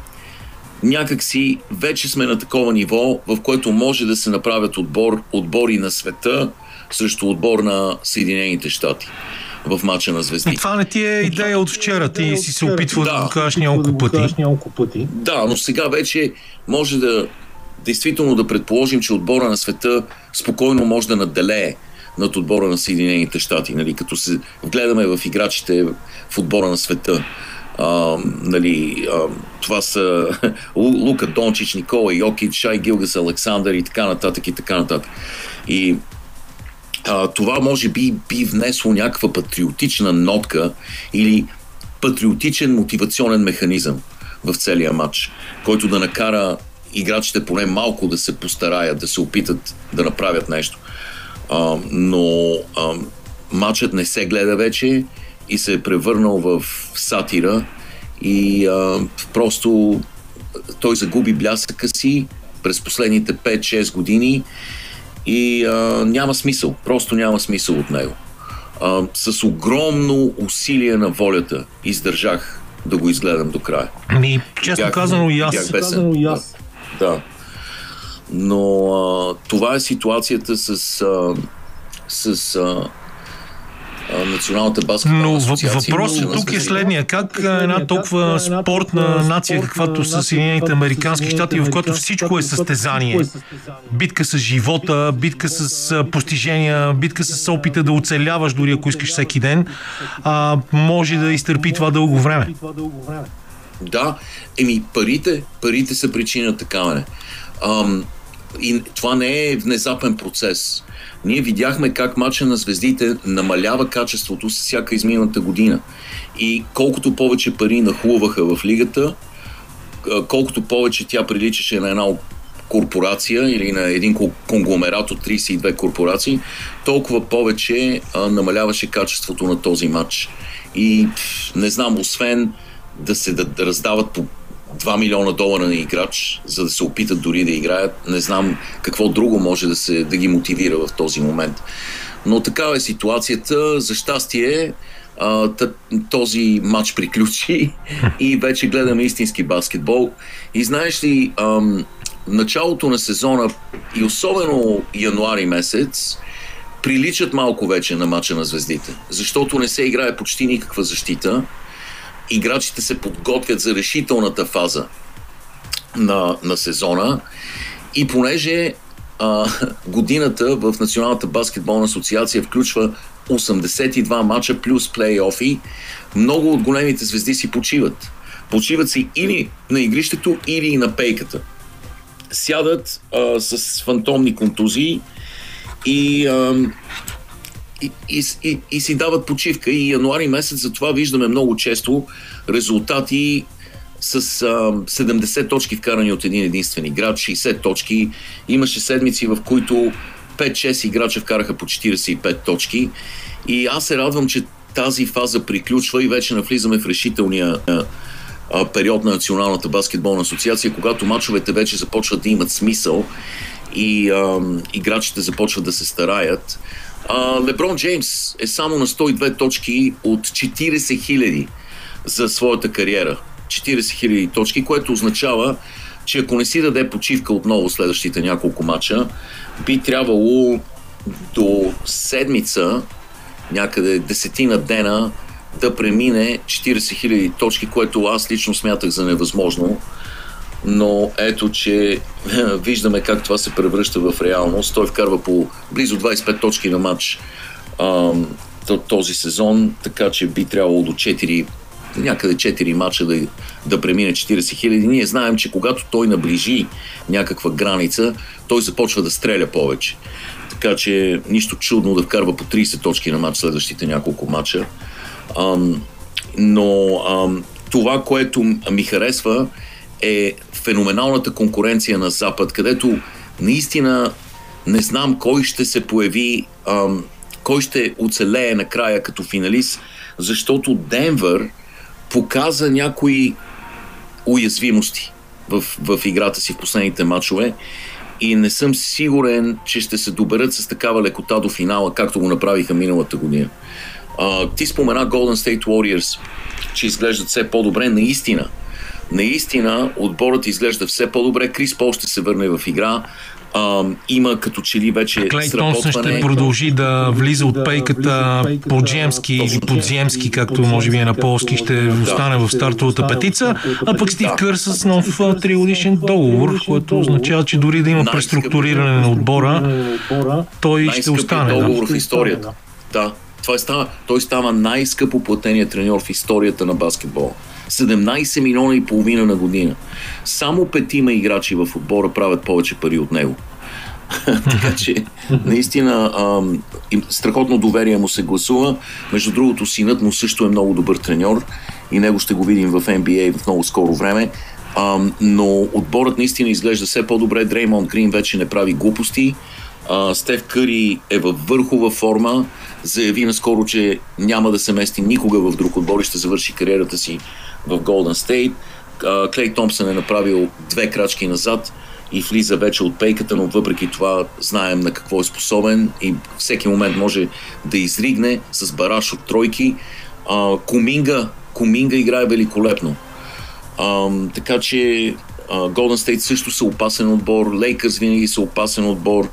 [SPEAKER 5] някакси вече сме на такова ниво, в което може да се направят отбор, отбори на света, срещу отбор на Съединените щати в мача на звезди.
[SPEAKER 1] Това не ти е идея от вчера. Ти си се опитвал да, да го кажеш няколко пъти.
[SPEAKER 5] Да, но сега вече може да действително да предположим, че отбора на света спокойно може да наделее над отбора на Съединените щати. Нали, като се вгледаме в играчите в отбора на света. А, нали, а, това са Лука Дончич, Никола Йокич, Шай Гилгас, Александър и така нататък и така нататък. И а, това може би би внесло някаква патриотична нотка или патриотичен мотивационен механизъм в целия матч, който да накара играчите поне малко да се постараят, да се опитат да направят нещо. А, но а, матчът не се гледа вече и се е превърнал в сатира и а, просто той загуби блясъка си през последните 5-6 години и а, няма смисъл, просто няма смисъл от него. А, с огромно усилие на волята издържах да го изгледам до края.
[SPEAKER 1] Ми, честно бях, казано и аз.
[SPEAKER 5] Казано и аз. Да. да. Но а, това е ситуацията с, а, с а, Националната баскетболна
[SPEAKER 1] Но въпросът тук е следния. Как една толкова спортна нация, каквато са Съединените Американски щати, в която всичко е състезание, битка с живота, битка с постижения, битка с опита да оцеляваш, дори ако искаш всеки ден, а, може да изтърпи това дълго време.
[SPEAKER 5] Да, еми парите, парите са причина такава. Ам, и това не е внезапен процес. Ние видяхме как матча на звездите намалява качеството с всяка изминалата година. И колкото повече пари нахлуваха в лигата, колкото повече тя приличаше на една корпорация или на един конгломерат от 32 корпорации, толкова повече а, намаляваше качеството на този матч. И не знам, освен да се да, да раздават по 2 милиона долара на играч, за да се опитат дори да играят. Не знам какво друго може да, се, да ги мотивира в този момент. Но такава е ситуацията. За щастие, а, този матч приключи и вече гледаме истински баскетбол. И знаеш ли, ам, началото на сезона и особено януари месец приличат малко вече на матча на звездите, защото не се играе почти никаква защита. Играчите се подготвят за решителната фаза на, на сезона и понеже а, годината в Националната баскетболна асоциация включва 82 мача плюс плейофи, много от големите звезди си почиват. Почиват си или на игрището, или на пейката. Сядат а, с фантомни контузии и, а, и, и, и, и си дават почивка. И януари месец за това виждаме много често резултати с а, 70 точки вкарани от един единствен играч, 60 точки. Имаше седмици, в които 5-6 играча вкараха по 45 точки. И аз се радвам, че тази фаза приключва и вече навлизаме в решителния а, период на Националната баскетболна асоциация, когато мачовете вече започват да имат смисъл и а, играчите започват да се стараят. Леброн Джеймс е само на 102 точки от 40 хиляди за своята кариера. 40 хиляди точки, което означава, че ако не си даде почивка отново следващите няколко мача, би трябвало до седмица, някъде десетина дена, да премине 40 000 точки, което аз лично смятах за невъзможно. Но ето, че виждаме как това се превръща в реалност. Той вкарва по близо 25 точки на матч този сезон, така че би трябвало до 4 някъде 4 мача да, да премине 40 хиляди. Ние знаем, че когато той наближи някаква граница, той започва да стреля повече. Така че нищо чудно да вкарва по 30 точки на матч следващите няколко мача. Ам, но ам, това, което ми харесва е феноменалната конкуренция на Запад, където наистина не знам кой ще се появи, ам, кой ще оцелее накрая като финалист, защото Денвър показа някои уязвимости в, в играта си в последните матчове и не съм сигурен, че ще се доберат с такава лекота до финала, както го направиха миналата година. А, ти спомена Golden State Warriors, че изглеждат все по-добре. Наистина, наистина отборът изглежда все по-добре. Крис Пол ще се върне в игра а, има като че ли вече
[SPEAKER 1] Клей Томсън ще продължи да влиза от пейката по-джемски или подземски, както може би е на полски, ще остане в стартовата петица, а пък Стив Кър с нов тригодишен договор, което означава, че дори да има преструктуриране на отбора, той ще остане.
[SPEAKER 5] договор в историята. Да, това става, той става най-скъпо платения треньор в историята на баскетбола. 17 милиона и половина на година. Само петима играчи в отбора правят повече пари от него. така че, наистина, ам, страхотно доверие му се гласува. Между другото, синът му също е много добър треньор и него ще го видим в NBA в много скоро време. Ам, но отборът наистина изглежда все по-добре. Дреймонд Грин вече не прави глупости. А, Стев Къри е във върхова форма. Заяви наскоро, че няма да се мести никога в друг отбор и ще завърши кариерата си в Голден Стейт. Клей Томпсън е направил две крачки назад и влиза вече от пейката, но въпреки това знаем на какво е способен и всеки момент може да изригне с бараш от тройки. А, Куминга, Куминга играе великолепно. А, така че Голден Стейт също са опасен отбор, Лейкърс винаги са опасен отбор.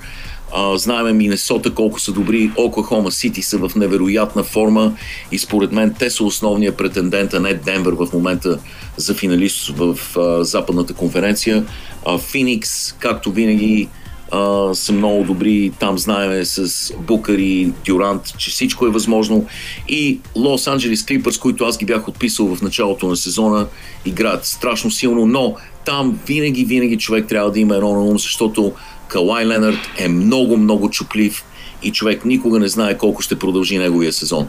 [SPEAKER 5] А, знаеме Миннесота колко са добри, Оклахома Сити са в невероятна форма и според мен те са основния претендент, а не Денвер в момента за финалист в а, Западната конференция. А, Феникс, както винаги, а, са много добри. Там знаеме с Букър и Дюрант, че всичко е възможно. И Лос Анджелес Клипърс, които аз ги бях отписал в началото на сезона, играят страшно силно, но там винаги, винаги човек трябва да има едно на ум, защото Калай Ленард е много, много чуплив и човек никога не знае колко ще продължи неговия сезон.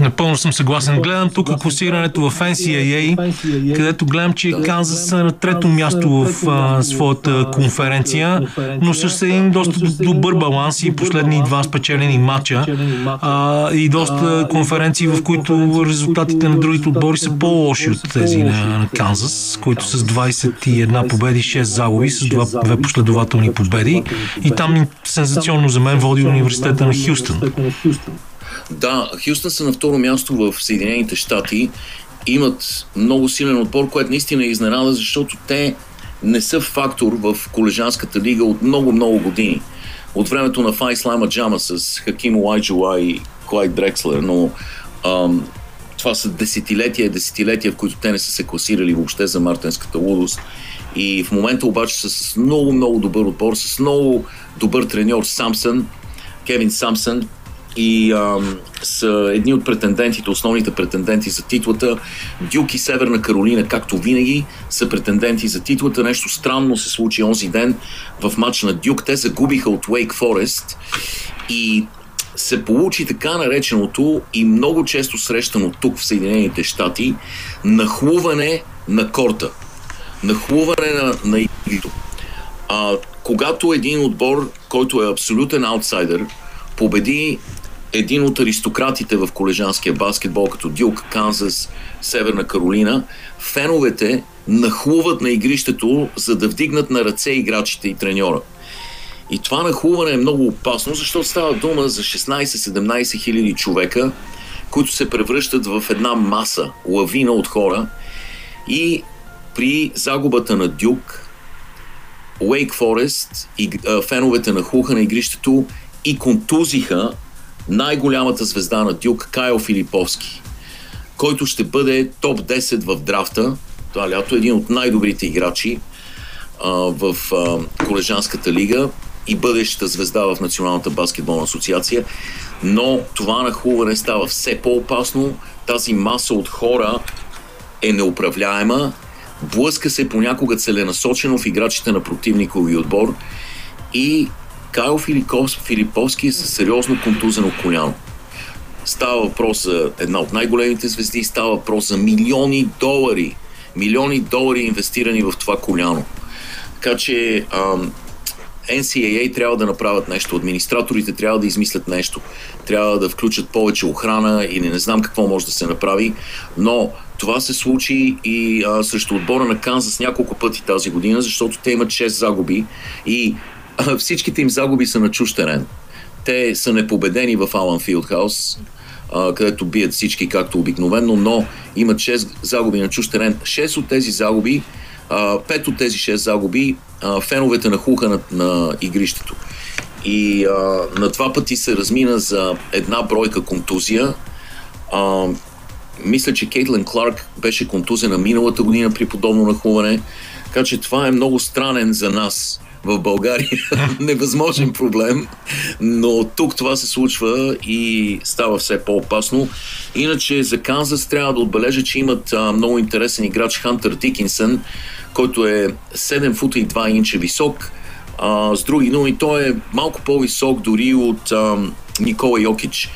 [SPEAKER 1] Напълно съм съгласен. Гледам тук класирането в NCAA, където гледам, че Канзас са на трето място в а, своята конференция, но с един доста добър баланс и последни два спечелени матча а, и доста конференции, в които резултатите на другите отбори са по-лоши от тези на, на Канзас, които с 21 победи, 6 загуби, с два, две последователни победи. И там сензационно за мен води университета на Хюстън.
[SPEAKER 5] Да, Хюстън са на второ място в Съединените щати. Имат много силен отбор, което наистина е изненада, защото те не са фактор в колежанската лига от много-много години. От времето на Фай Слайма Джама с Хаким Уайджуа и Клайд Дрекслер, но ам, това са десетилетия и десетилетия, в които те не са се класирали въобще за мартенската лудост. И в момента обаче с много, много добър отбор, с много добър треньор Самсън, Кевин Самсън, и ам, са едни от претендентите, основните претенденти за титлата. Дюк и Северна Каролина, както винаги, са претенденти за титлата. Нещо странно се случи онзи ден в матч на Дюк. Те загубиха от Уейк Форест и се получи така нареченото и много често срещано тук в Съединените щати нахлуване на корта. Нахлуване на, на игрито. А, когато един отбор, който е абсолютен аутсайдер, победи един от аристократите в колежанския баскетбол, като Дюк, Канзас, Северна Каролина, феновете нахлуват на игрището, за да вдигнат на ръце играчите и треньора. И това нахлуване е много опасно, защото става дума за 16-17 хиляди човека, които се превръщат в една маса, лавина от хора. И при загубата на Дюк, Уейк Форест и феновете нахлуха на игрището и контузиха най-голямата звезда на Дюк, Кайл Филиповски, който ще бъде топ 10 в драфта. Това лято е един от най-добрите играчи а, в а, колежанската лига и бъдещата звезда в Националната баскетболна асоциация. Но това нахлуване става все по-опасно. Тази маса от хора е неуправляема. Блъска се понякога целенасочено в играчите на противникови отбор и Кайл Филиповски е със сериозно контузено коляно. Става въпрос за една от най-големите звезди, става въпрос за милиони долари. Милиони долари инвестирани в това коляно. Така че ам, NCAA трябва да направят нещо, администраторите трябва да измислят нещо, трябва да включат повече охрана или не знам какво може да се направи, но това се случи и а, срещу отбора на Канзас няколко пъти тази година, защото те имат 6 загуби и всичките им загуби са на чуж терен. Те са непобедени в Алан Филдхаус, където бият всички както обикновено, но имат 6 загуби на чуж терен. 6 от тези загуби, 5 от тези 6 загуби, феновете нахуха на, на игрището. И а, на два пъти се размина за една бройка контузия. А, мисля, че Кейтлен Кларк беше контузена миналата година при подобно нахуване. Така че това е много странен за нас в България невъзможен проблем, но тук това се случва и става все по-опасно. Иначе за Канзас трябва да отбележа, че имат а, много интересен играч Хантер Дикинсън, който е 7 фута и 2 инча висок. А, с други думи, той е малко по-висок дори от а, Никола Йокич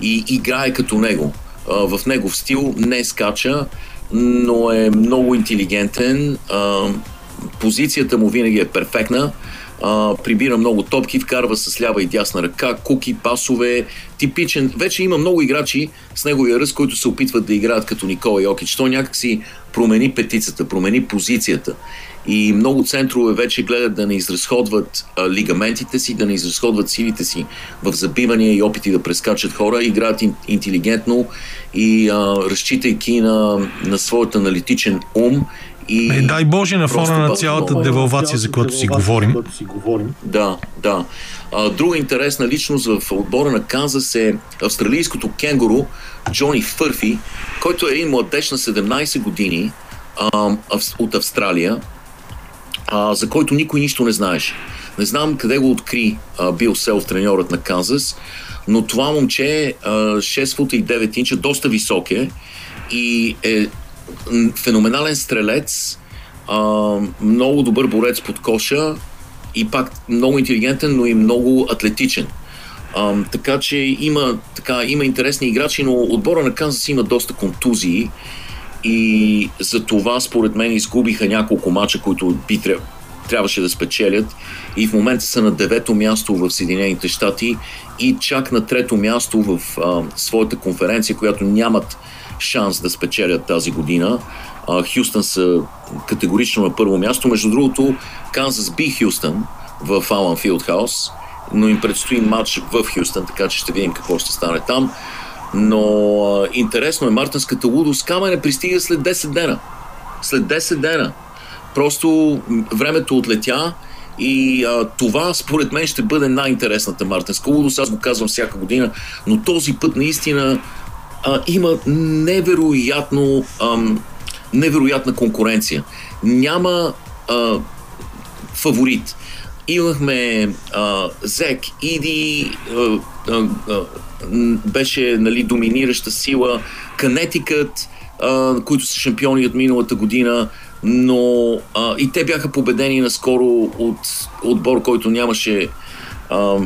[SPEAKER 5] и играе като него. А, в негов стил не скача, но е много интелигентен. А, позицията му винаги е перфектна. А, прибира много топки, вкарва с лява и дясна ръка, куки, пасове, типичен. Вече има много играчи с неговия ръст, които се опитват да играят като Никола Йокич. Той някак си промени петицата, промени позицията. И много центрове вече гледат да не изразходват а, лигаментите си, да не изразходват силите си в забивания и опити да прескачат хора, играят ин, интелигентно и а, разчитайки на, на своят аналитичен ум и
[SPEAKER 1] е, дай Боже на фона на цялата девалвация, за която си говорим.
[SPEAKER 5] Да, да. А, друга интересна личност в отбора на Канзас е австралийското кенгуру Джони Фърфи, който е един младеж на 17 години а, от Австралия, а, за който никой нищо не знаеше. Не знам къде го откри а, Бил Селф, треньорът на Канзас, но това момче е 6 фута и 9 инча, доста висок е и е феноменален стрелец, а, много добър борец под коша и пак много интелигентен, но и много атлетичен. А, така че има, така, има интересни играчи, но отбора на Канзас има доста контузии и за това според мен изгубиха няколко мача, които би трябваше да спечелят и в момента са на девето място в Съединените щати и чак на трето място в а, своята конференция, която нямат шанс да спечелят тази година. Хюстън са категорично на първо място. Между другото, Канзас би Хюстън в Алан Филдхаус но им предстои матч в Хюстън, така че ще видим какво ще стане там. Но интересно е, мартинската лудост камене пристига след 10 дена. След 10 дена. Просто времето отлетя и а, това според мен ще бъде най-интересната мартинска лудост. Аз го казвам всяка година, но този път наистина а, има невероятно ам, невероятна конкуренция. Няма а, фаворит. Имахме а, Зек, Иди, а, а, а, беше нали, доминираща сила, Канетикът, които са шампиони от миналата година, но а, и те бяха победени наскоро от отбор, който нямаше а,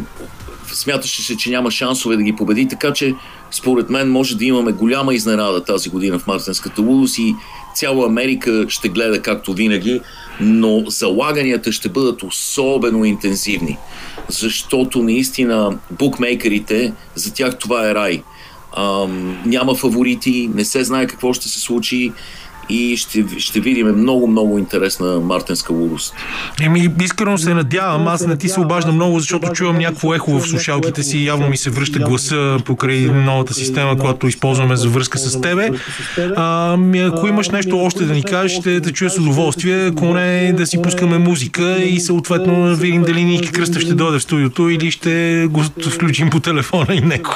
[SPEAKER 5] смяташе се, че няма шансове да ги победи, така че според мен може да имаме голяма изненада тази година в Мартинската лудост и цяла Америка ще гледа както винаги, но залаганията ще бъдат особено интензивни, защото наистина букмейкерите, за тях това е рай. Ам, няма фаворити, не се знае какво ще се случи и ще, ще видим много, много интересна мартинска лудост.
[SPEAKER 1] Еми, искрено се надявам. Аз не ти се обаждам много, защото чувам някакво ехо в слушалките си и явно ми се връща гласа покрай новата система, която използваме за връзка с тебе. А, ако имаш нещо още да ни кажеш, ще те чуя с удоволствие. Ако не, да си пускаме музика и съответно видим дали Ники Кръста ще дойде в студиото или ще го включим по телефона и него.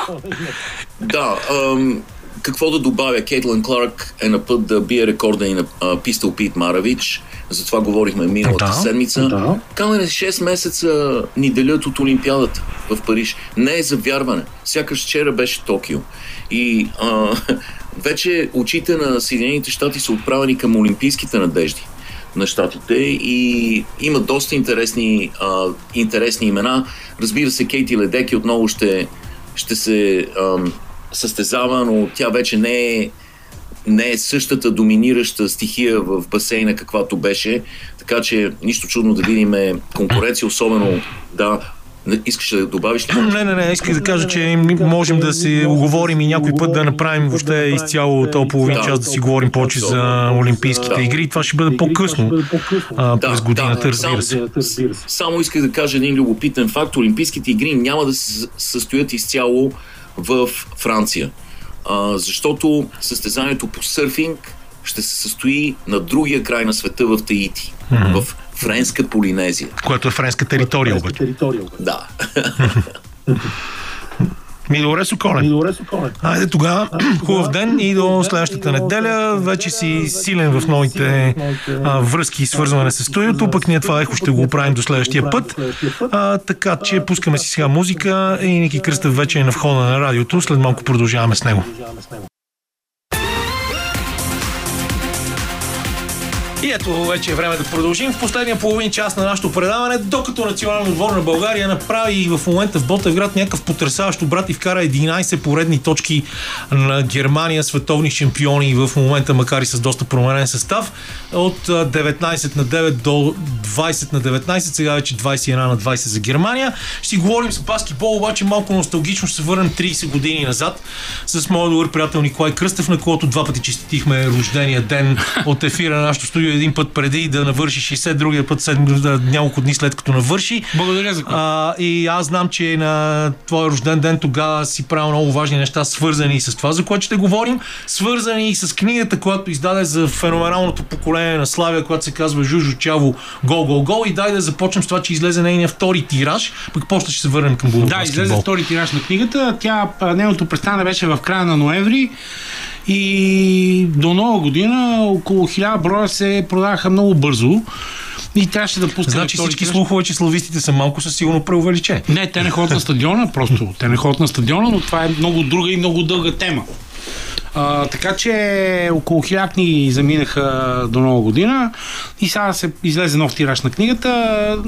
[SPEAKER 5] Да, ам, какво да добавя? Кейтлин Кларк е на път да бие рекорда и на Пистол Пит Маравич. За това говорихме миналата
[SPEAKER 1] Да,
[SPEAKER 5] седмица.
[SPEAKER 1] да.
[SPEAKER 5] Камене 6 месеца ни делят от Олимпиадата в Париж. Не е за вярване. Сякаш вчера беше Токио. И а, вече очите на Съединените щати са отправени към олимпийските надежди на щатите и има доста интересни, а, интересни имена. Разбира се, Кейти Ледеки отново ще, ще се ам, състезава, но тя вече не е, не е същата доминираща стихия в басейна, каквато беше. Така че нищо чудно да видим конкуренция, особено да. Не, искаш да добавиш ли?
[SPEAKER 1] Не, не, не, исках да кажа, че можем да се оговорим и някой път да направим въобще изцяло този половин час да си говорим повече за Олимпийските
[SPEAKER 5] Да.
[SPEAKER 1] игри. Това ще бъде по-късно а, през годината, разбира се.
[SPEAKER 5] Само, само исках да кажа един любопитен факт. Олимпийските игри няма да се състоят изцяло в Франция. А, защото състезанието по сърфинг ще се състои на другия край на света в Таити. В Френска Полинезия.
[SPEAKER 1] Което е френска територия обаче.
[SPEAKER 5] Да.
[SPEAKER 1] Ми добре, Соколе. Айде тогава, хубав ден и до следващата неделя. Вече си силен в новите а, връзки и свързване с студиото, пък ние това ехо ще го оправим до следващия път. А, така че пускаме си сега музика и Ники Кръстев вече е на входа на радиото. След малко продължаваме с него. И ето вече е време да продължим в последния половин час на нашето предаване, докато националният отбор на България направи в момента в Ботевград някакъв потрясаващ обрат и вкара 11 поредни точки на Германия, световни шампиони в момента, макар и с доста променен състав. От а, 19 на 9 до 20 на 19, сега вече 21 на 20 за Германия. Ще говорим с баскетбол, обаче малко носталгично ще се върнем 30 години назад с моят добър приятел Николай Кръстев, на когото два пъти честитихме рождения ден от ефира на нашото студио един път преди да навърши 60, другия път след, да, няколко дни след като навърши.
[SPEAKER 6] Благодаря за което.
[SPEAKER 1] А, и аз знам, че на твой рожден ден тогава си правил много важни неща, свързани с това, за което ще говорим, свързани и с книгата, която издаде за феноменалното поколение на Славия, която се казва Жужо Чаво Гол, гол, гол. И дай да започнем с това, че излезе нейния втори тираж, пък после ще се върнем към
[SPEAKER 6] Да,
[SPEAKER 1] българския
[SPEAKER 6] излезе втори тираж на книгата. Тя, нейното представяне беше в края на ноември и до нова година около 1000 броя се продадаха много бързо и трябваше да пускаме
[SPEAKER 1] Значи всички слухове, че славистите са малко, са сигурно преувеличени.
[SPEAKER 6] Не, те не ходят на стадиона, просто. Те не ходят на стадиона, но това е много друга и много дълга тема. А, така че около 1000 книги заминаха до нова година и сега се излезе нов тираж на книгата.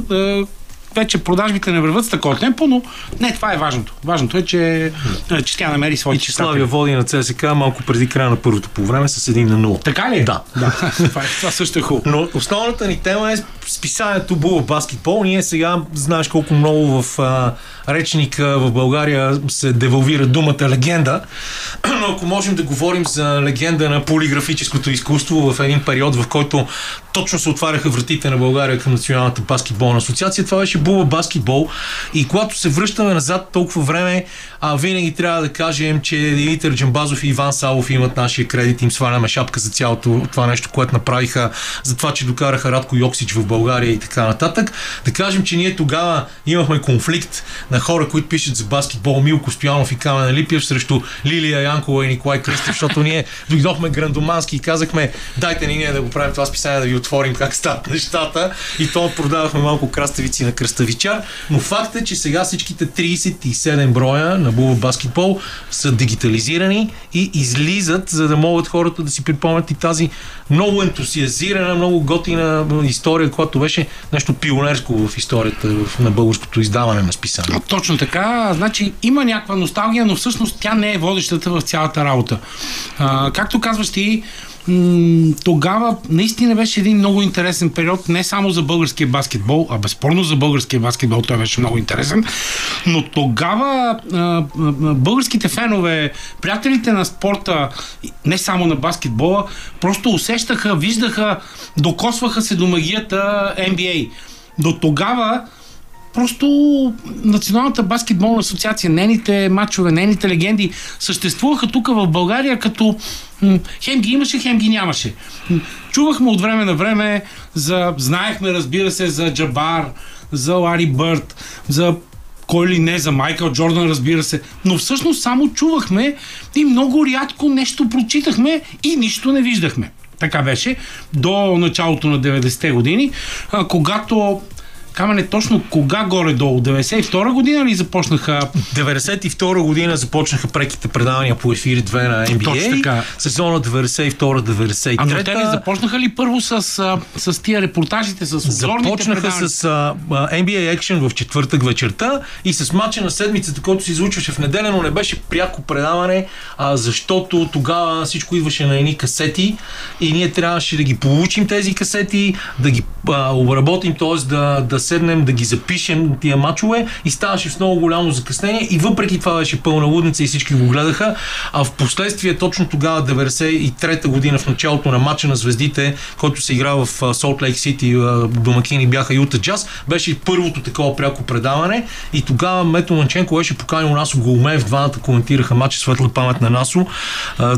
[SPEAKER 6] Вече продажбите не върват с такова темпо, но не, това е важното. Важното е, че, а, че тя намери своите читатели.
[SPEAKER 1] Славия води на ЦСК малко преди края на първото по време с 1 на 0.
[SPEAKER 6] Така ли? е?
[SPEAKER 1] Да.
[SPEAKER 6] да. това, е- това също е хубаво.
[SPEAKER 1] Но основната ни тема е списанието Була баскетбол, ние сега знаеш колко много в а, речника в България се девалвира думата легенда, но ако можем да говорим за легенда на полиграфическото изкуство в един период, в който точно се отваряха вратите на България към Националната баскетболна асоциация, това беше Була баскетбол и когато се връщаме назад толкова време, а, винаги трябва да кажем, че Димитър Джамбазов и Иван Салов имат нашия кредит, им сваляме шапка за цялото това нещо, което направиха, за това, че докараха Радко Йоксич в България и така нататък. Да кажем, че ние тогава имахме конфликт на хора, които пишат за баскетбол, Милко Стоянов и Камен Липиев срещу Лилия Янкова и Николай Кръстев, защото ние дойдохме грандомански и казахме, дайте ни ние да го правим това списание, да ви отворим как стават нещата. И то продавахме малко краставици на кръставичар. Но факт е, че сега всичките 37 броя на Буба баскетбол са дигитализирани и излизат, за да могат хората да си припомнят и тази много ентусиазирана, много готина история, която беше нещо пионерско в историята на българското издаване на списание.
[SPEAKER 6] Точно така. Значи има някаква носталгия, но всъщност тя не е водещата в цялата работа. А, както казваш ти, тогава наистина беше един много интересен период, не само за българския баскетбол, а безспорно за българския баскетбол той беше много интересен, но тогава българските фенове, приятелите на спорта, не само на баскетбола, просто усещаха, виждаха, докосваха се до магията NBA. До тогава просто Националната баскетболна асоциация, нейните матчове, нейните легенди съществуваха тук в България като хем ги имаше, хем ги нямаше. Чувахме от време на време за, знаехме разбира се за Джабар, за Лари Бърт, за кой ли не, за Майкъл Джордан, разбира се. Но всъщност само чувахме и много рядко нещо прочитахме и нищо не виждахме. Така беше до началото на 90-те години, когато Камене, точно кога горе-долу? 92 година ли започнаха
[SPEAKER 1] 92 година започнаха преките предавания по ефир 2 на NBA.
[SPEAKER 6] Точно така.
[SPEAKER 1] Сезона 92-93.
[SPEAKER 6] А но те не започнаха ли първо с, с тия репортажите, с обзорните
[SPEAKER 1] Започнаха
[SPEAKER 6] предавания?
[SPEAKER 1] с а, NBA Action в четвъртък вечерта и с матча на седмицата, който се излучваше в неделя, но не беше пряко предаване, а, защото тогава всичко идваше на едни касети и ние трябваше да ги получим тези касети, да ги а, обработим, т.е. Да, да седнем, да ги запишем тия матчове и ставаше с много голямо закъснение и въпреки това беше пълна лудница и всички го гледаха, а в последствие точно тогава 93-та година в началото на матча на звездите, който се игра в Солт Лейк Сити, домакини бяха Юта Джаз, беше първото такова пряко предаване и тогава Мето Манченко беше поканил Насо Голмеев, двамата коментираха матча светла памет на Насо,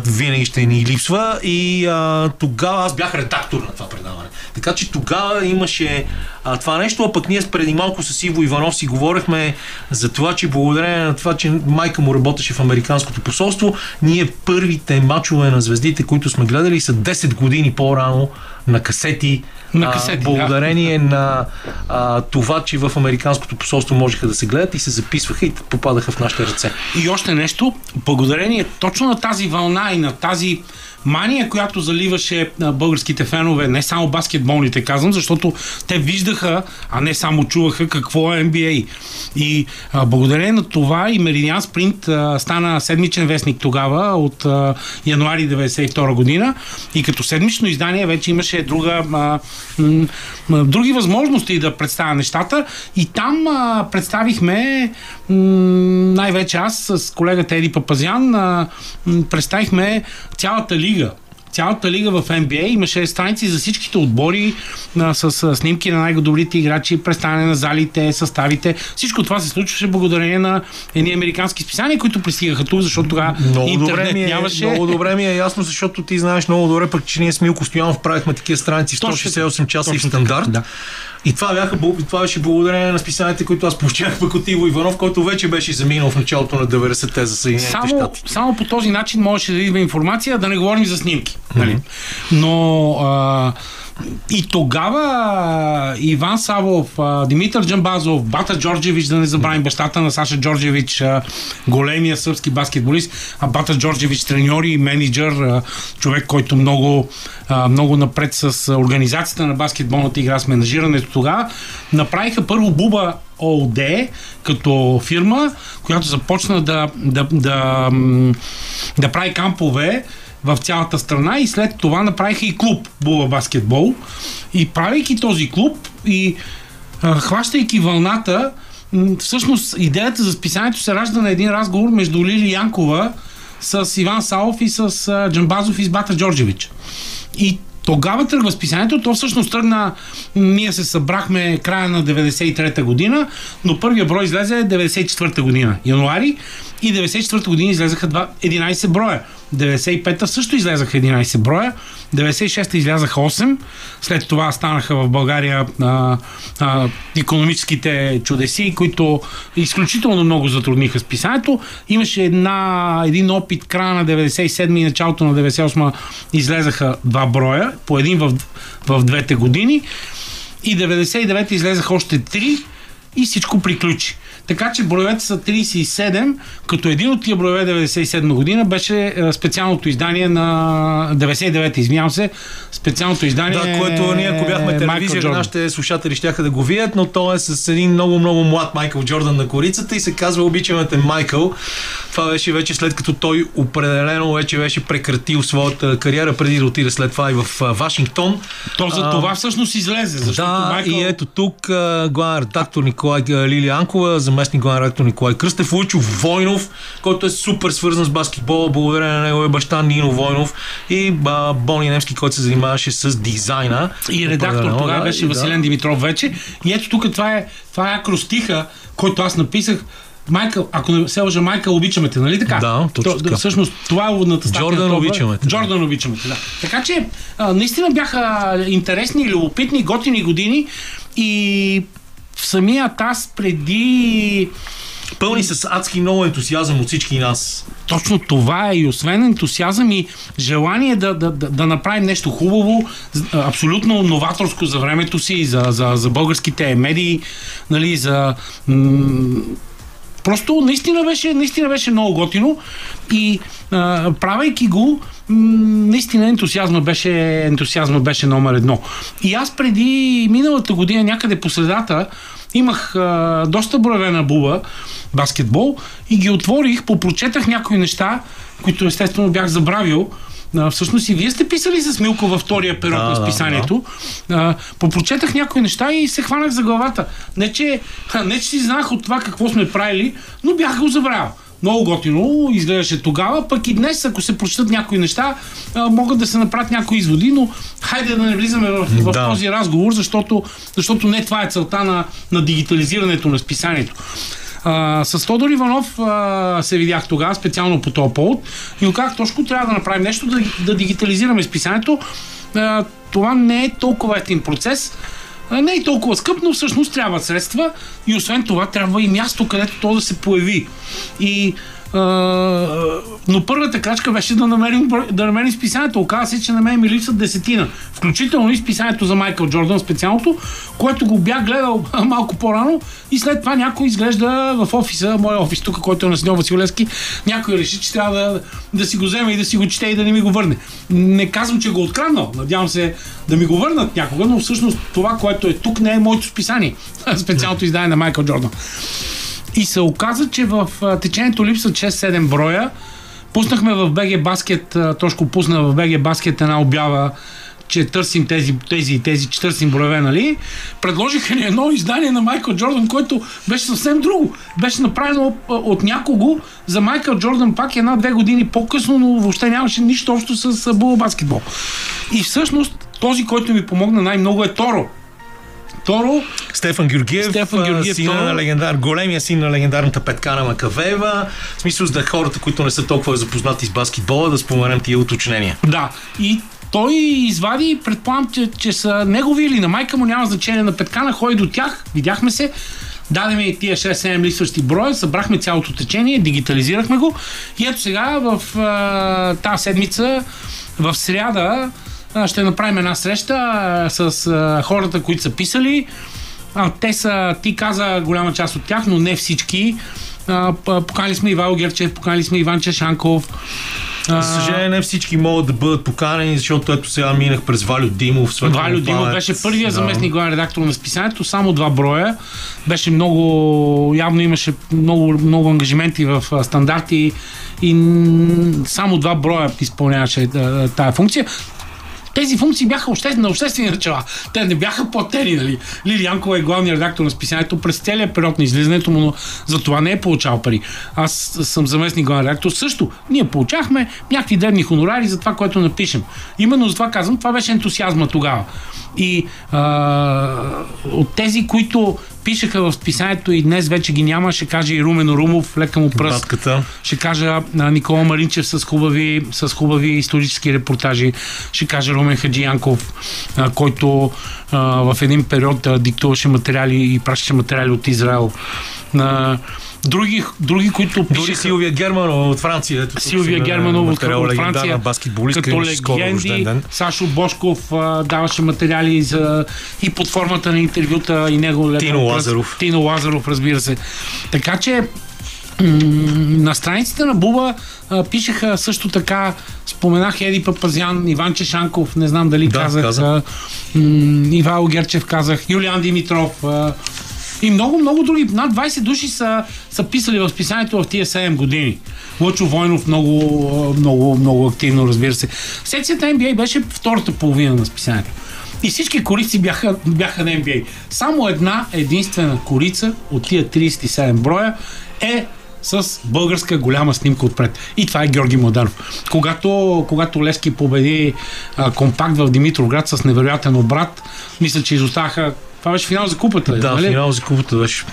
[SPEAKER 1] винаги ще ни липсва и а, тогава аз бях редактор на това предаване. Така че тогава имаше а, това нещо, а пък ние преди малко с Иво Иванов си говорихме за това, че благодарение на това, че майка му работеше в Американското посолство, ние първите мачове на звездите, които сме гледали, са 10 години по-рано на касети.
[SPEAKER 6] На касети, да.
[SPEAKER 1] а, благодарение на а, това, че в Американското посолство можеха да се гледат и се записваха и попадаха в нашите ръце.
[SPEAKER 6] И още нещо, благодарение точно на тази вълна и на тази мания, която заливаше българските фенове, не само баскетболните, казвам, защото те виждаха, а не само чуваха какво е NBA. И а, благодарение на това и Meridian Sprint а, стана седмичен вестник тогава, от а, януари 92 година. И като седмично издание вече имаше друга, а, м, м, други възможности да представя нещата. И там а, представихме м, най-вече аз с колегата Еди Папазян а, м, представихме цялата лига. Цялата лига в NBA имаше страници за всичките отбори а, с, с снимки на най-добрите играчи, представяне на залите, съставите. Всичко това се случваше благодарение на едни американски списания, които пристигаха тук, защото тогава
[SPEAKER 1] Много
[SPEAKER 6] интернет
[SPEAKER 1] добре, ми е,
[SPEAKER 6] нямаше.
[SPEAKER 1] много добре ми е ясно, защото ти знаеш много добре, пък че ние с Милко Стоянов правихме такива страници в
[SPEAKER 6] Точно
[SPEAKER 1] 168 часа и
[SPEAKER 6] Точно
[SPEAKER 1] стандарт.
[SPEAKER 6] да.
[SPEAKER 1] И това, бяха, това беше благодарение на списанията, които аз получавах пък от Иво Иванов, който вече беше заминал в началото на 90-те за Съединените
[SPEAKER 6] Само,
[SPEAKER 1] щати.
[SPEAKER 6] само по този начин можеше да идва информация, да не говорим за снимки. Нали? Но а, и тогава Иван Савов, Димитър Джамбазов, Бата Джорджевич, да не забравим бащата на Саша Джорджевич, големия сръбски баскетболист, а Бата Джорджевич треньор и менеджер, човек, който много, много напред с организацията на баскетболната игра, с менажирането тогава, направиха първо Буба ООД като фирма, която започна да, да, да, да прави кампове в цялата страна и след това направиха и клуб Була баскетбол. И правейки този клуб и а, хващайки вълната, всъщност идеята за списанието се ражда на един разговор между Лили Янкова с Иван Салов и с а, Джамбазов и с Бата Джорджевич. И тогава тръгва списанието, то всъщност тръгна, ние се събрахме края на 93-та година, но първия брой излезе 94-та година, януари, и 94-та година излезаха два- 11 броя. 95-та също излезаха 11 броя, 96-та излязаха 8, след това станаха в България а, а, економическите чудеси, които изключително много затрудниха списанието. Имаше една, един опит края на 97 и началото на 98 излезаха два броя, по един в, в двете години и 99 излезаха още три и всичко приключи. Така че броевете са 37, като един от тия броеве 97 година беше е, специалното издание на 99, извинявам се, специалното издание
[SPEAKER 1] Да, което ние, ако бяхме телевизия, нашите слушатели ще да го видят, но то е с един много-много млад Майкъл Джордан на корицата и се казва Обичаме те Майкъл. Това беше вече след като той определено вече беше прекратил своята кариера преди да отиде след това и в а, Вашингтон.
[SPEAKER 6] То за
[SPEAKER 1] А,
[SPEAKER 6] това всъщност излезе, защото
[SPEAKER 1] да,
[SPEAKER 6] Майкъл...
[SPEAKER 1] и ето тук а, главен редактор Николай а, Лилия Анкова, заместник главен редактор Николай Кръстев, Лучо Войнов, който е супер свързан с баскетбола, благодарение на неговия баща Нино Войнов и а, Бони Немски, който се занимаваше с дизайна.
[SPEAKER 6] И редактор тогава
[SPEAKER 1] да,
[SPEAKER 6] беше
[SPEAKER 1] и
[SPEAKER 6] Василен Димитров вече. И ето тук това е, това е акростиха, който аз написах. Майкъл, ако не се лъжа, Майкъл, обичаме те, нали така?
[SPEAKER 1] Да, точно
[SPEAKER 6] То-
[SPEAKER 1] така.
[SPEAKER 6] Всъщност, това е уводната статия.
[SPEAKER 1] Джордан,
[SPEAKER 6] това.
[SPEAKER 1] обичаме те, да.
[SPEAKER 6] Джордан, обичаме те, да. Така че, а, наистина бяха интересни, любопитни, готини години и в самият аз преди
[SPEAKER 1] Пълни с адски много ентусиазъм от всички нас.
[SPEAKER 6] точно това е и освен ентусиазъм и желание да, да, да, да направим нещо хубаво, абсолютно новаторско за времето си, за, за, за българските медии, нали, за... М- просто наистина беше, наистина беше много готино и а, правейки го, наистина ентусиазма беше, ентусиазма беше номер едно. И аз преди миналата година, някъде по средата, имах а, доста броеве на буба баскетбол и ги отворих, попрочетах някои неща, които естествено бях забравил. А, всъщност и вие сте писали с Милко във втория период
[SPEAKER 1] Да,
[SPEAKER 6] на
[SPEAKER 1] да,
[SPEAKER 6] списанието. А, попрочетах някои неща и се хванах за главата. Не че, не, че си знах от това какво сме правили, но бях го забравил. Много готино изглеждаше тогава, пък и днес, ако се прочитат някои неща, а, могат да се направят някои изводи, но хайде да не влизаме в, в
[SPEAKER 1] Да.
[SPEAKER 6] този разговор, защото, защото не това е целта на, на дигитализирането на списанието. А, с Тодор Иванов а, се видях тогава, специално по този повод, и казах, Тошко, трябва да направим нещо, да, да дигитализираме списанието. А, това не е толкова ефтин процес, а, не е толкова скъп, но всъщност трябва средства и освен това трябва и място, където то да се появи. И но първата крачка беше да намерим, да намерим списанието. Оказва се, че на мен ми липсват десетина. Включително и списанието за Майкъл Джордан специалното, което го бях гледал малко по-рано и след това някой изглежда в офиса, моя офис тук, който е на Сидон Василевски, някой реши, че трябва да, да си го вземе и да си го чете и да не ми го върне. Не казвам, че го е откраднал. Надявам се да ми го върнат някога, но всъщност това, което е тук, не е моето списание. Специалното издание на Майкъл Джордан. И се оказа, че в течението липсват 6-7 броя. Пуснахме в БГ Баскет, Тошко пусна в БГ Баскет една обява, че търсим тези, тези тези, че търсим броеве, нали? Предложиха ни едно издание на Майкъл Джордан, което беше съвсем друго. Беше направено от някого за Майкъл Джордан пак една-две години по-късно, но въобще нямаше нищо общо с була баскетбол. И всъщност този, който ми помогна най-много е Торо. Торо
[SPEAKER 1] Стефан Георгиев,
[SPEAKER 6] Стефан Георгиев,
[SPEAKER 1] сина
[SPEAKER 6] това-
[SPEAKER 1] на легендар, големия син на легендарната Петкана Макавеева. В смисъл за хората, които не са толкова запознати с баскетбола, да споменем тия уточнения.
[SPEAKER 6] Да. И той извади, предполагам, че, че са негови или на майка му, няма значение на Петкана, ходи до тях, видяхме се, дадеме и тия 6-7 листващи броя, събрахме цялото течение, дигитализирахме го и ето сега в а, тази седмица, в сряда, ще направим една среща с хората, които са писали. Те са, ти каза голяма част от тях, но не всички. А, п- поканили сме Ивайло Герчев, поканили сме Иван Чешанков,
[SPEAKER 1] За съжаление, не всички могат да бъдат поканени, защото ето сега минах през Валю Димов.
[SPEAKER 6] Валю Димов беше първият
[SPEAKER 1] Да.
[SPEAKER 6] заместник главен редактор на списанието, само два броя. Беше много, явно имаше много, много ангажименти в стандарти и само два броя изпълняваше тая функция. Тези функции бяха обществени, на обществени начала. Те не бяха платени, нали? Лили Янкова е главният редактор на списанието през целия период на излизането му, но за това не е получавал пари. Аз съм заместник главен редактор. Също ние получахме някакви древни хонорари за това, което напишем. Именно за това казвам, това беше ентусиазма тогава. И а, от тези, които пишеха в списанието и днес вече ги няма, ще каже и Румен Румов, лека му пръст.
[SPEAKER 1] Батката.
[SPEAKER 6] Ще кажа а, Никола Маринчев с хубави, с хубави исторически репортажи. Ще кажа Румен Хаджиянков, а, който а, в един период а, диктуваше материали и пращаше материали от Израел. А, други, други, които
[SPEAKER 1] Дори
[SPEAKER 6] пишеха...
[SPEAKER 1] Силвия Германова от Франция. Ето,
[SPEAKER 6] Силвия
[SPEAKER 1] си на
[SPEAKER 6] Германов от, от Франция,
[SPEAKER 1] баскетболистка,
[SPEAKER 6] като легенди. Сашо Бошков а, даваше материали за, и под формата на интервюта и него лека
[SPEAKER 1] Тино. Лазаров.
[SPEAKER 6] Тино Лазаров, разбира се. Така че на страниците на Буба а, пишеха също така, споменах Еди Папазян, Иван Чешанков, не знам дали
[SPEAKER 1] Да,
[SPEAKER 6] казах,
[SPEAKER 1] каза.
[SPEAKER 6] а, м, Ивайло Герчев казах, Юлиан Димитров, а, и много, много други. Над 20 души са, са писали в списанието в тия 7 години. Лъчо Войнов много, много, много активно, разбира се. Секцията NBA беше втората половина на списанието. И всички корици бяха, бяха на NBA. Само една единствена корица от тия 37 броя е с българска голяма снимка отпред. И това е Георги Младенов. Когато, когато Лески победи а, компакт в Димитровград с невероятен обрат, мисля, че изоставаха това беше финал за купата.
[SPEAKER 1] Да,
[SPEAKER 6] нали?
[SPEAKER 1] финал за купата беше.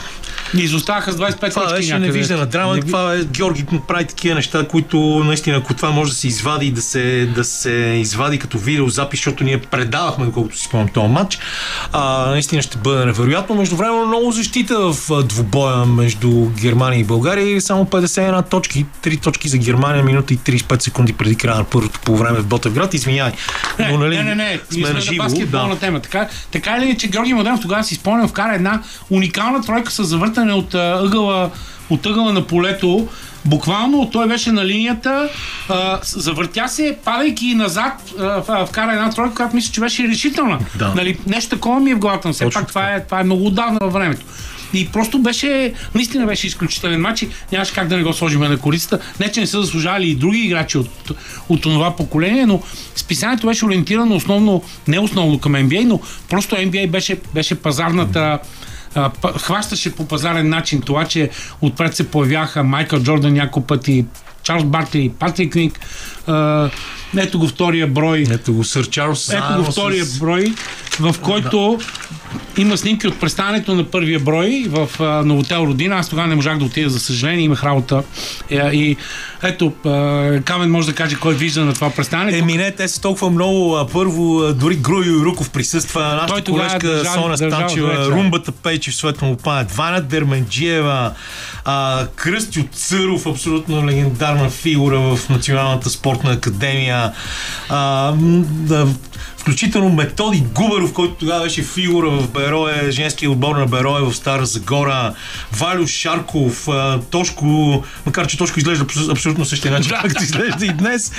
[SPEAKER 6] И изоставаха с 25
[SPEAKER 1] Това
[SPEAKER 6] точки
[SPEAKER 1] беше
[SPEAKER 6] някъде.
[SPEAKER 1] невиждана драма.
[SPEAKER 6] Не
[SPEAKER 1] Това е, Георги прави такива неща, които наистина, ако това може да се извади и да се, да се извади като видеозапис, защото ние предавахме, доколкото си спомням този матч, а, наистина ще бъде невероятно. Между време много защита в двубоя между Германия и България само 51 точки. 3 точки за Германия, минута и 35 секунди преди края на първото по време в Ботевград. Извинявай.
[SPEAKER 6] Не,
[SPEAKER 1] Но, нали,
[SPEAKER 6] не, не, не,
[SPEAKER 1] сме на живо. Да.
[SPEAKER 6] тема. Така, така или иначе, Георги Младенов тогава си спомням, вкара една уникална тройка с завъртане от а, ъгъла, от ъгъла на полето. Буквално той беше на линията, а, завъртя се, падайки назад, а, вкара една тройка, която мисля, че беше решителна.
[SPEAKER 1] Да.
[SPEAKER 6] Нали, нещо такова ми е в главата, но все пак това е, това е много отдавна във времето. И просто беше, наистина беше изключителен матч и нямаше как да не го сложим на корицата. Не, че не са заслужали и други играчи от, от това поколение, но списанието беше ориентирано основно, не основно към NBA, но просто NBA беше, беше пазарната хващаше по пазарен начин това, че отпред се появяха Майкъл Джордан няколко пъти, Чарлз Бартли, Патрик Ник, а, ето го втория брой.
[SPEAKER 1] Ето го Сър Чарлз.
[SPEAKER 6] Ето го втория
[SPEAKER 1] с-
[SPEAKER 6] брой, в който има снимки от представянето на първия брой в а, Новотел Родина. Аз тогава не можах да отида, за съжаление, имах работа. Е, и ето, а, Камен може да каже кой вижда на това представяне.
[SPEAKER 1] Еми не, те са толкова много. А, Първо, дори Груйо Руков присъства,
[SPEAKER 6] Той
[SPEAKER 1] нашата
[SPEAKER 6] тогава
[SPEAKER 1] колежка
[SPEAKER 6] държа-
[SPEAKER 1] Сона
[SPEAKER 6] държал
[SPEAKER 1] Станчева,
[SPEAKER 6] вече.
[SPEAKER 1] Румбата Пейчев, светло му памет, Ваня Дерменджиева, а, Кръстю Църов, абсолютно легендарна фигура в Националната спортна академия, а, да, включително Методи. Губеров, който тогава беше фигура в Берое, женския отбор на Берое в Стара Загора, Валю Шарков, Тошко, макар че Тошко изглежда абсолютно същия начин, както изглежда и днес,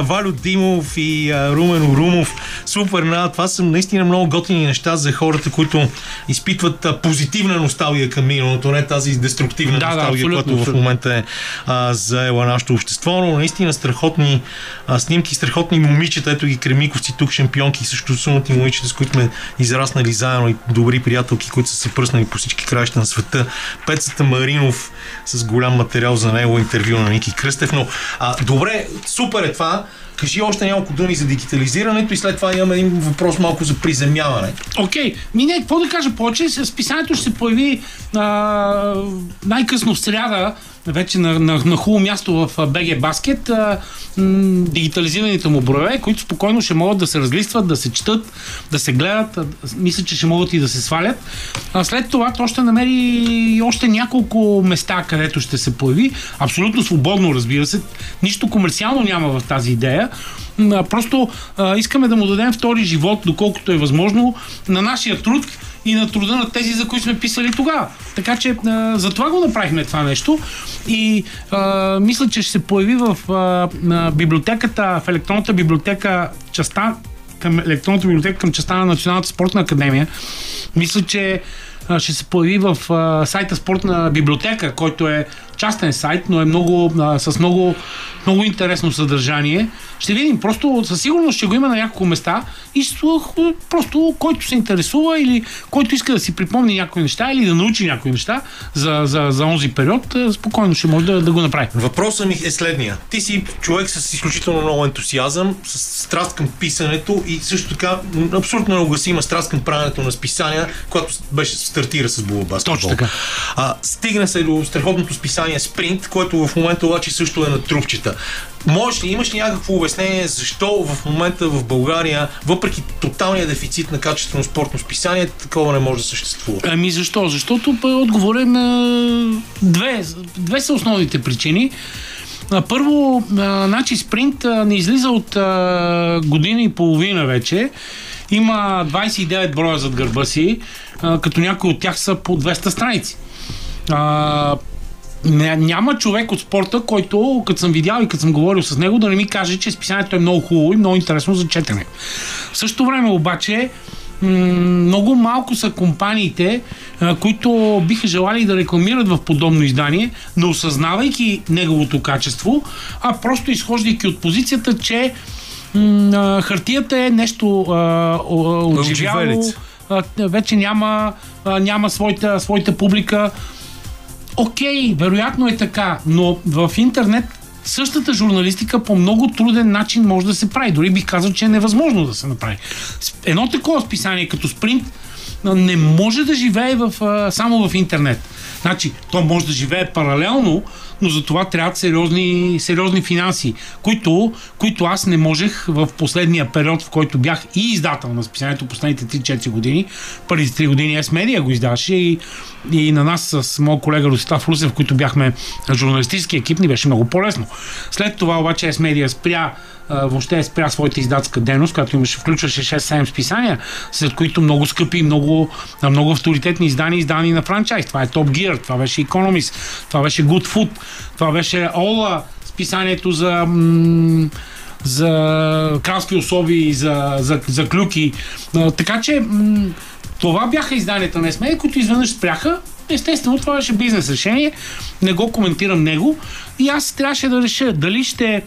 [SPEAKER 1] Валю Димов и Румен Орумов. Супер, на, това са наистина много готини неща за хората, които изпитват позитивна носталгия към миналото, не тази деструктивна
[SPEAKER 6] Да, да,
[SPEAKER 1] носталгия,
[SPEAKER 6] абсолютно,
[SPEAKER 1] която в момента е а, заела нашето общество, но наистина страхотни а, снимки, страхотни момичета, ето ги Кремиковци тук, шампионки, също сумати момичета, с които сме израснали заедно и добри приятелки, които са се пръснали по всички краища на света. Пецата Маринов с голям материал за него, интервю на Ники Кръстев, но а, добре, супер е това. Кажи още няколко думи за дигитализирането и след това имаме един въпрос малко за приземяване.
[SPEAKER 6] Окей, ми не, какво да кажа повече? С писанието ще се появи а, най-късно в сряда, вече на, на, на хубаво място в BG Basket, а, м, дигитализираните му броеве, които спокойно ще могат да се разлистват, да се четат, да се гледат. А, мисля, че ще могат и да се свалят. А след това то ще намери още няколко места, където ще се появи. Абсолютно свободно, разбира се. Нищо комерциално няма в тази идея. А, Просто а, искаме да му дадем втори живот, доколкото е възможно, на нашия труд и на труда на тези, за които сме писали тогава. Така че а, за това го направихме това нещо и а, мисля, че ще се появи в а, на библиотеката, в електронната библиотека частта към електронната библиотека към частта на Националната спортна академия. Мисля, че ще се появи в а, сайта Спортна библиотека, който е частен сайт, но е много, а, с много, много интересно съдържание. Ще видим, просто със сигурност ще го има на няколко места и просто който се интересува или който иска да си припомни някои неща или да научи някои неща за, за, за онзи период, спокойно ще може да, да го направи.
[SPEAKER 1] Въпросът ми е следния. Ти си човек с изключително много ентусиазъм, с страст към писането и също така абсолютно неугасима страст към правенето на списания, която беше стартира с Була Баскетбол.
[SPEAKER 6] Точно така.
[SPEAKER 1] А, стигна се до страхотното списание Спринт, което в момента обаче също е на трупчета. Можеш ли, имаш ли някакво обяснение защо в момента в България, въпреки тоталния дефицит на качествено спортно списание, такова не може да съществува?
[SPEAKER 6] Ами защо? Защото бе, отговоря на две. Две са основните причини. Първо, значи спринт не излиза от година и половина вече. Има 29 броя зад гърба си, като някои от тях са по 200 страници. Ня- няма човек от спорта, който, като съм видял и като съм говорил с него, да не ми каже, че списанието е много хубаво и много интересно за четене. В същото време обаче, много малко са компаниите, които биха желали да рекламират в подобно издание, не осъзнавайки неговото качество, а просто изхождайки от позицията, че хартията е нещо отживяло, вече няма, няма своята, своята публика. Окей, вероятно е така, но в интернет същата журналистика по много труден начин може да се прави. Дори бих казал, че е невъзможно да се направи. Едно такова списание като Спринт не може да живее в, само в интернет. Значи, то може да живее паралелно, но за това трябват сериозни, сериозни финанси, които, които аз не можех в последния период, в който бях и издател на списанието последните 3-4 години. Първите 3 години S-Media го издаваше и, и на нас с моят колега Ростислав Русев, които бяхме журналистически екип, ни беше много по-лесно. След това обаче S-Media спря въобще спря своята издатска дейност, която имаше, включваше 6-7 списания, след които много скъпи, много, много авторитетни издания, издани на франчайз. Това е Top Gear, това беше Economist, това беше Good Food, това беше Ола, списанието за м- за кралски особи и за, за, за клюки. Така че м- това бяха изданията на СМЕ, които изведнъж спряха. Естествено, това беше бизнес решение. Не го коментирам него. И аз трябваше да реша дали ще,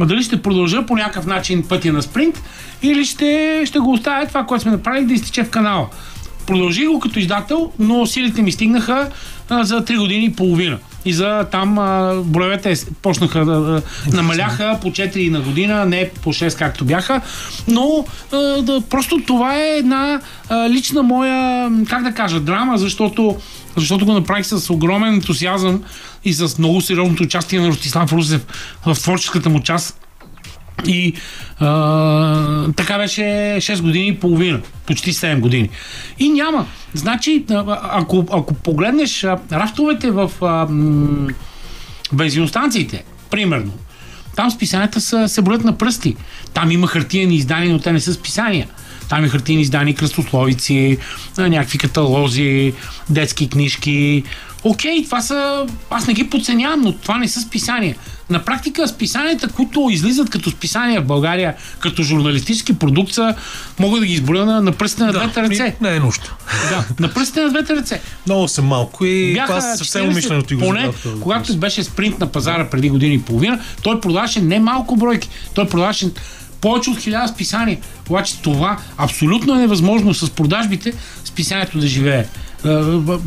[SPEAKER 6] дали ще продължа по някакъв начин пътя на спринт или ще, ще го оставя това, което сме направили да изтече в канала. Продължих го като издател, но силите ми стигнаха а, за 3 години и половина. И за там а, броевете с- почнаха да, да намаляха по 4 на година, не по 6 както бяха, но а, да, просто това е една а, лична моя, как да кажа, драма, защото, защото го направих с огромен ентусиазъм и с много сериозното участие на Ростислав Русев в творческата му част. И а, така беше 6 години и половина, почти 7 години. И няма. Значи, ако, ако погледнеш рафтовете в а, бензиностанциите, примерно, там списанията са, се броят на пръсти. Там има хартиени издания, но те не са списания. Там е хартиени издания, кръстословици, някакви каталози, детски книжки. Окей, това са... Аз не ги подценявам, но това не са списания. На практика списанията, които излизат като списания в България, като журналистически продукт, са, мога да ги изброя на, на пръстите на двете ръце.
[SPEAKER 1] Не е нужда.
[SPEAKER 6] Да, на пръстите на двете ръце.
[SPEAKER 1] Много съм малко и
[SPEAKER 6] Бяха
[SPEAKER 1] това съвсем
[SPEAKER 6] 40,
[SPEAKER 1] умишлено ти го
[SPEAKER 6] поне, когато беше спринт на пазара преди година и половина, той продаваше не малко бройки. Той продаваше повече от хиляда списания. Обаче това абсолютно е невъзможно с продажбите списанието да живее. Е, в-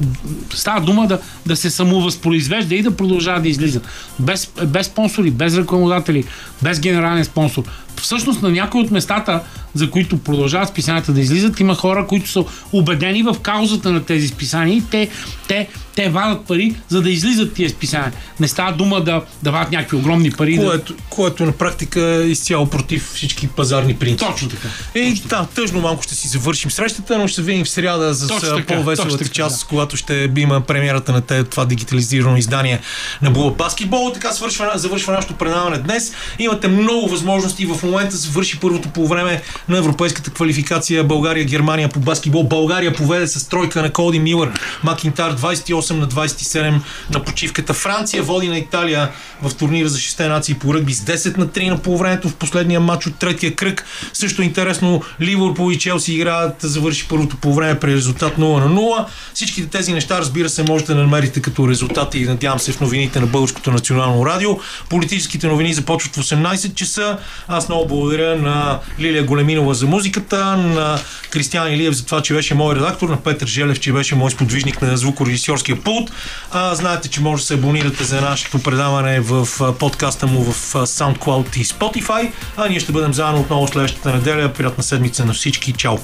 [SPEAKER 6] Става дума да, да се самовъзпроизвежда и да продължава да излиза. Без, без спонсори, без рекламодатели, без генерален спонсор. Всъщност на някои от местата, за които продължават списанията да излизат, има хора, които са убедени в каузата на тези списания и те, те, те вадат пари, за да излизат тия списания. Не става дума да дават някакви огромни пари. Да...
[SPEAKER 1] Което, което на практика е изцяло против всички пазарни принципи.
[SPEAKER 6] Точно така.
[SPEAKER 1] И да, тъжно малко ще си завършим срещата, но ще се видим в сряда за
[SPEAKER 6] Точно
[SPEAKER 1] по-веселата
[SPEAKER 6] точно
[SPEAKER 1] част, когато ще има премиерата на те, това дигитализирано издание на Була Баскетбол. Така свършва, завършва нашето предаване днес. Имате много възможности. В момента завърши първото по време на европейската квалификация България-Германия по баскетбол. България поведе с тройка на Коди Милър. Макинтар 28 на 27 на почивката. Франция води на Италия в турнира за 6 нации по ръгби с 10 на 3 на полувремето в последния матч от третия кръг. Също интересно, Ливърпул и Челси играят, завърши първото по време при резултат 0 на 0. Всичките тези неща, разбира се, можете да намерите като резултати и надявам се в новините на Българското национално радио. Политическите новини започват в 18 часа. Аз много благодаря на Лилия Големинова за музиката, на Кристиан Илиев за това, че беше мой редактор, на Петър Желев, че беше мой сподвижник на звукорежисьорския пулт. А, знаете, че може да се абонирате за нашето предаване в подкаста му в SoundCloud и Spotify. А ние ще бъдем заедно отново следващата неделя. Приятна седмица на всички. Чао!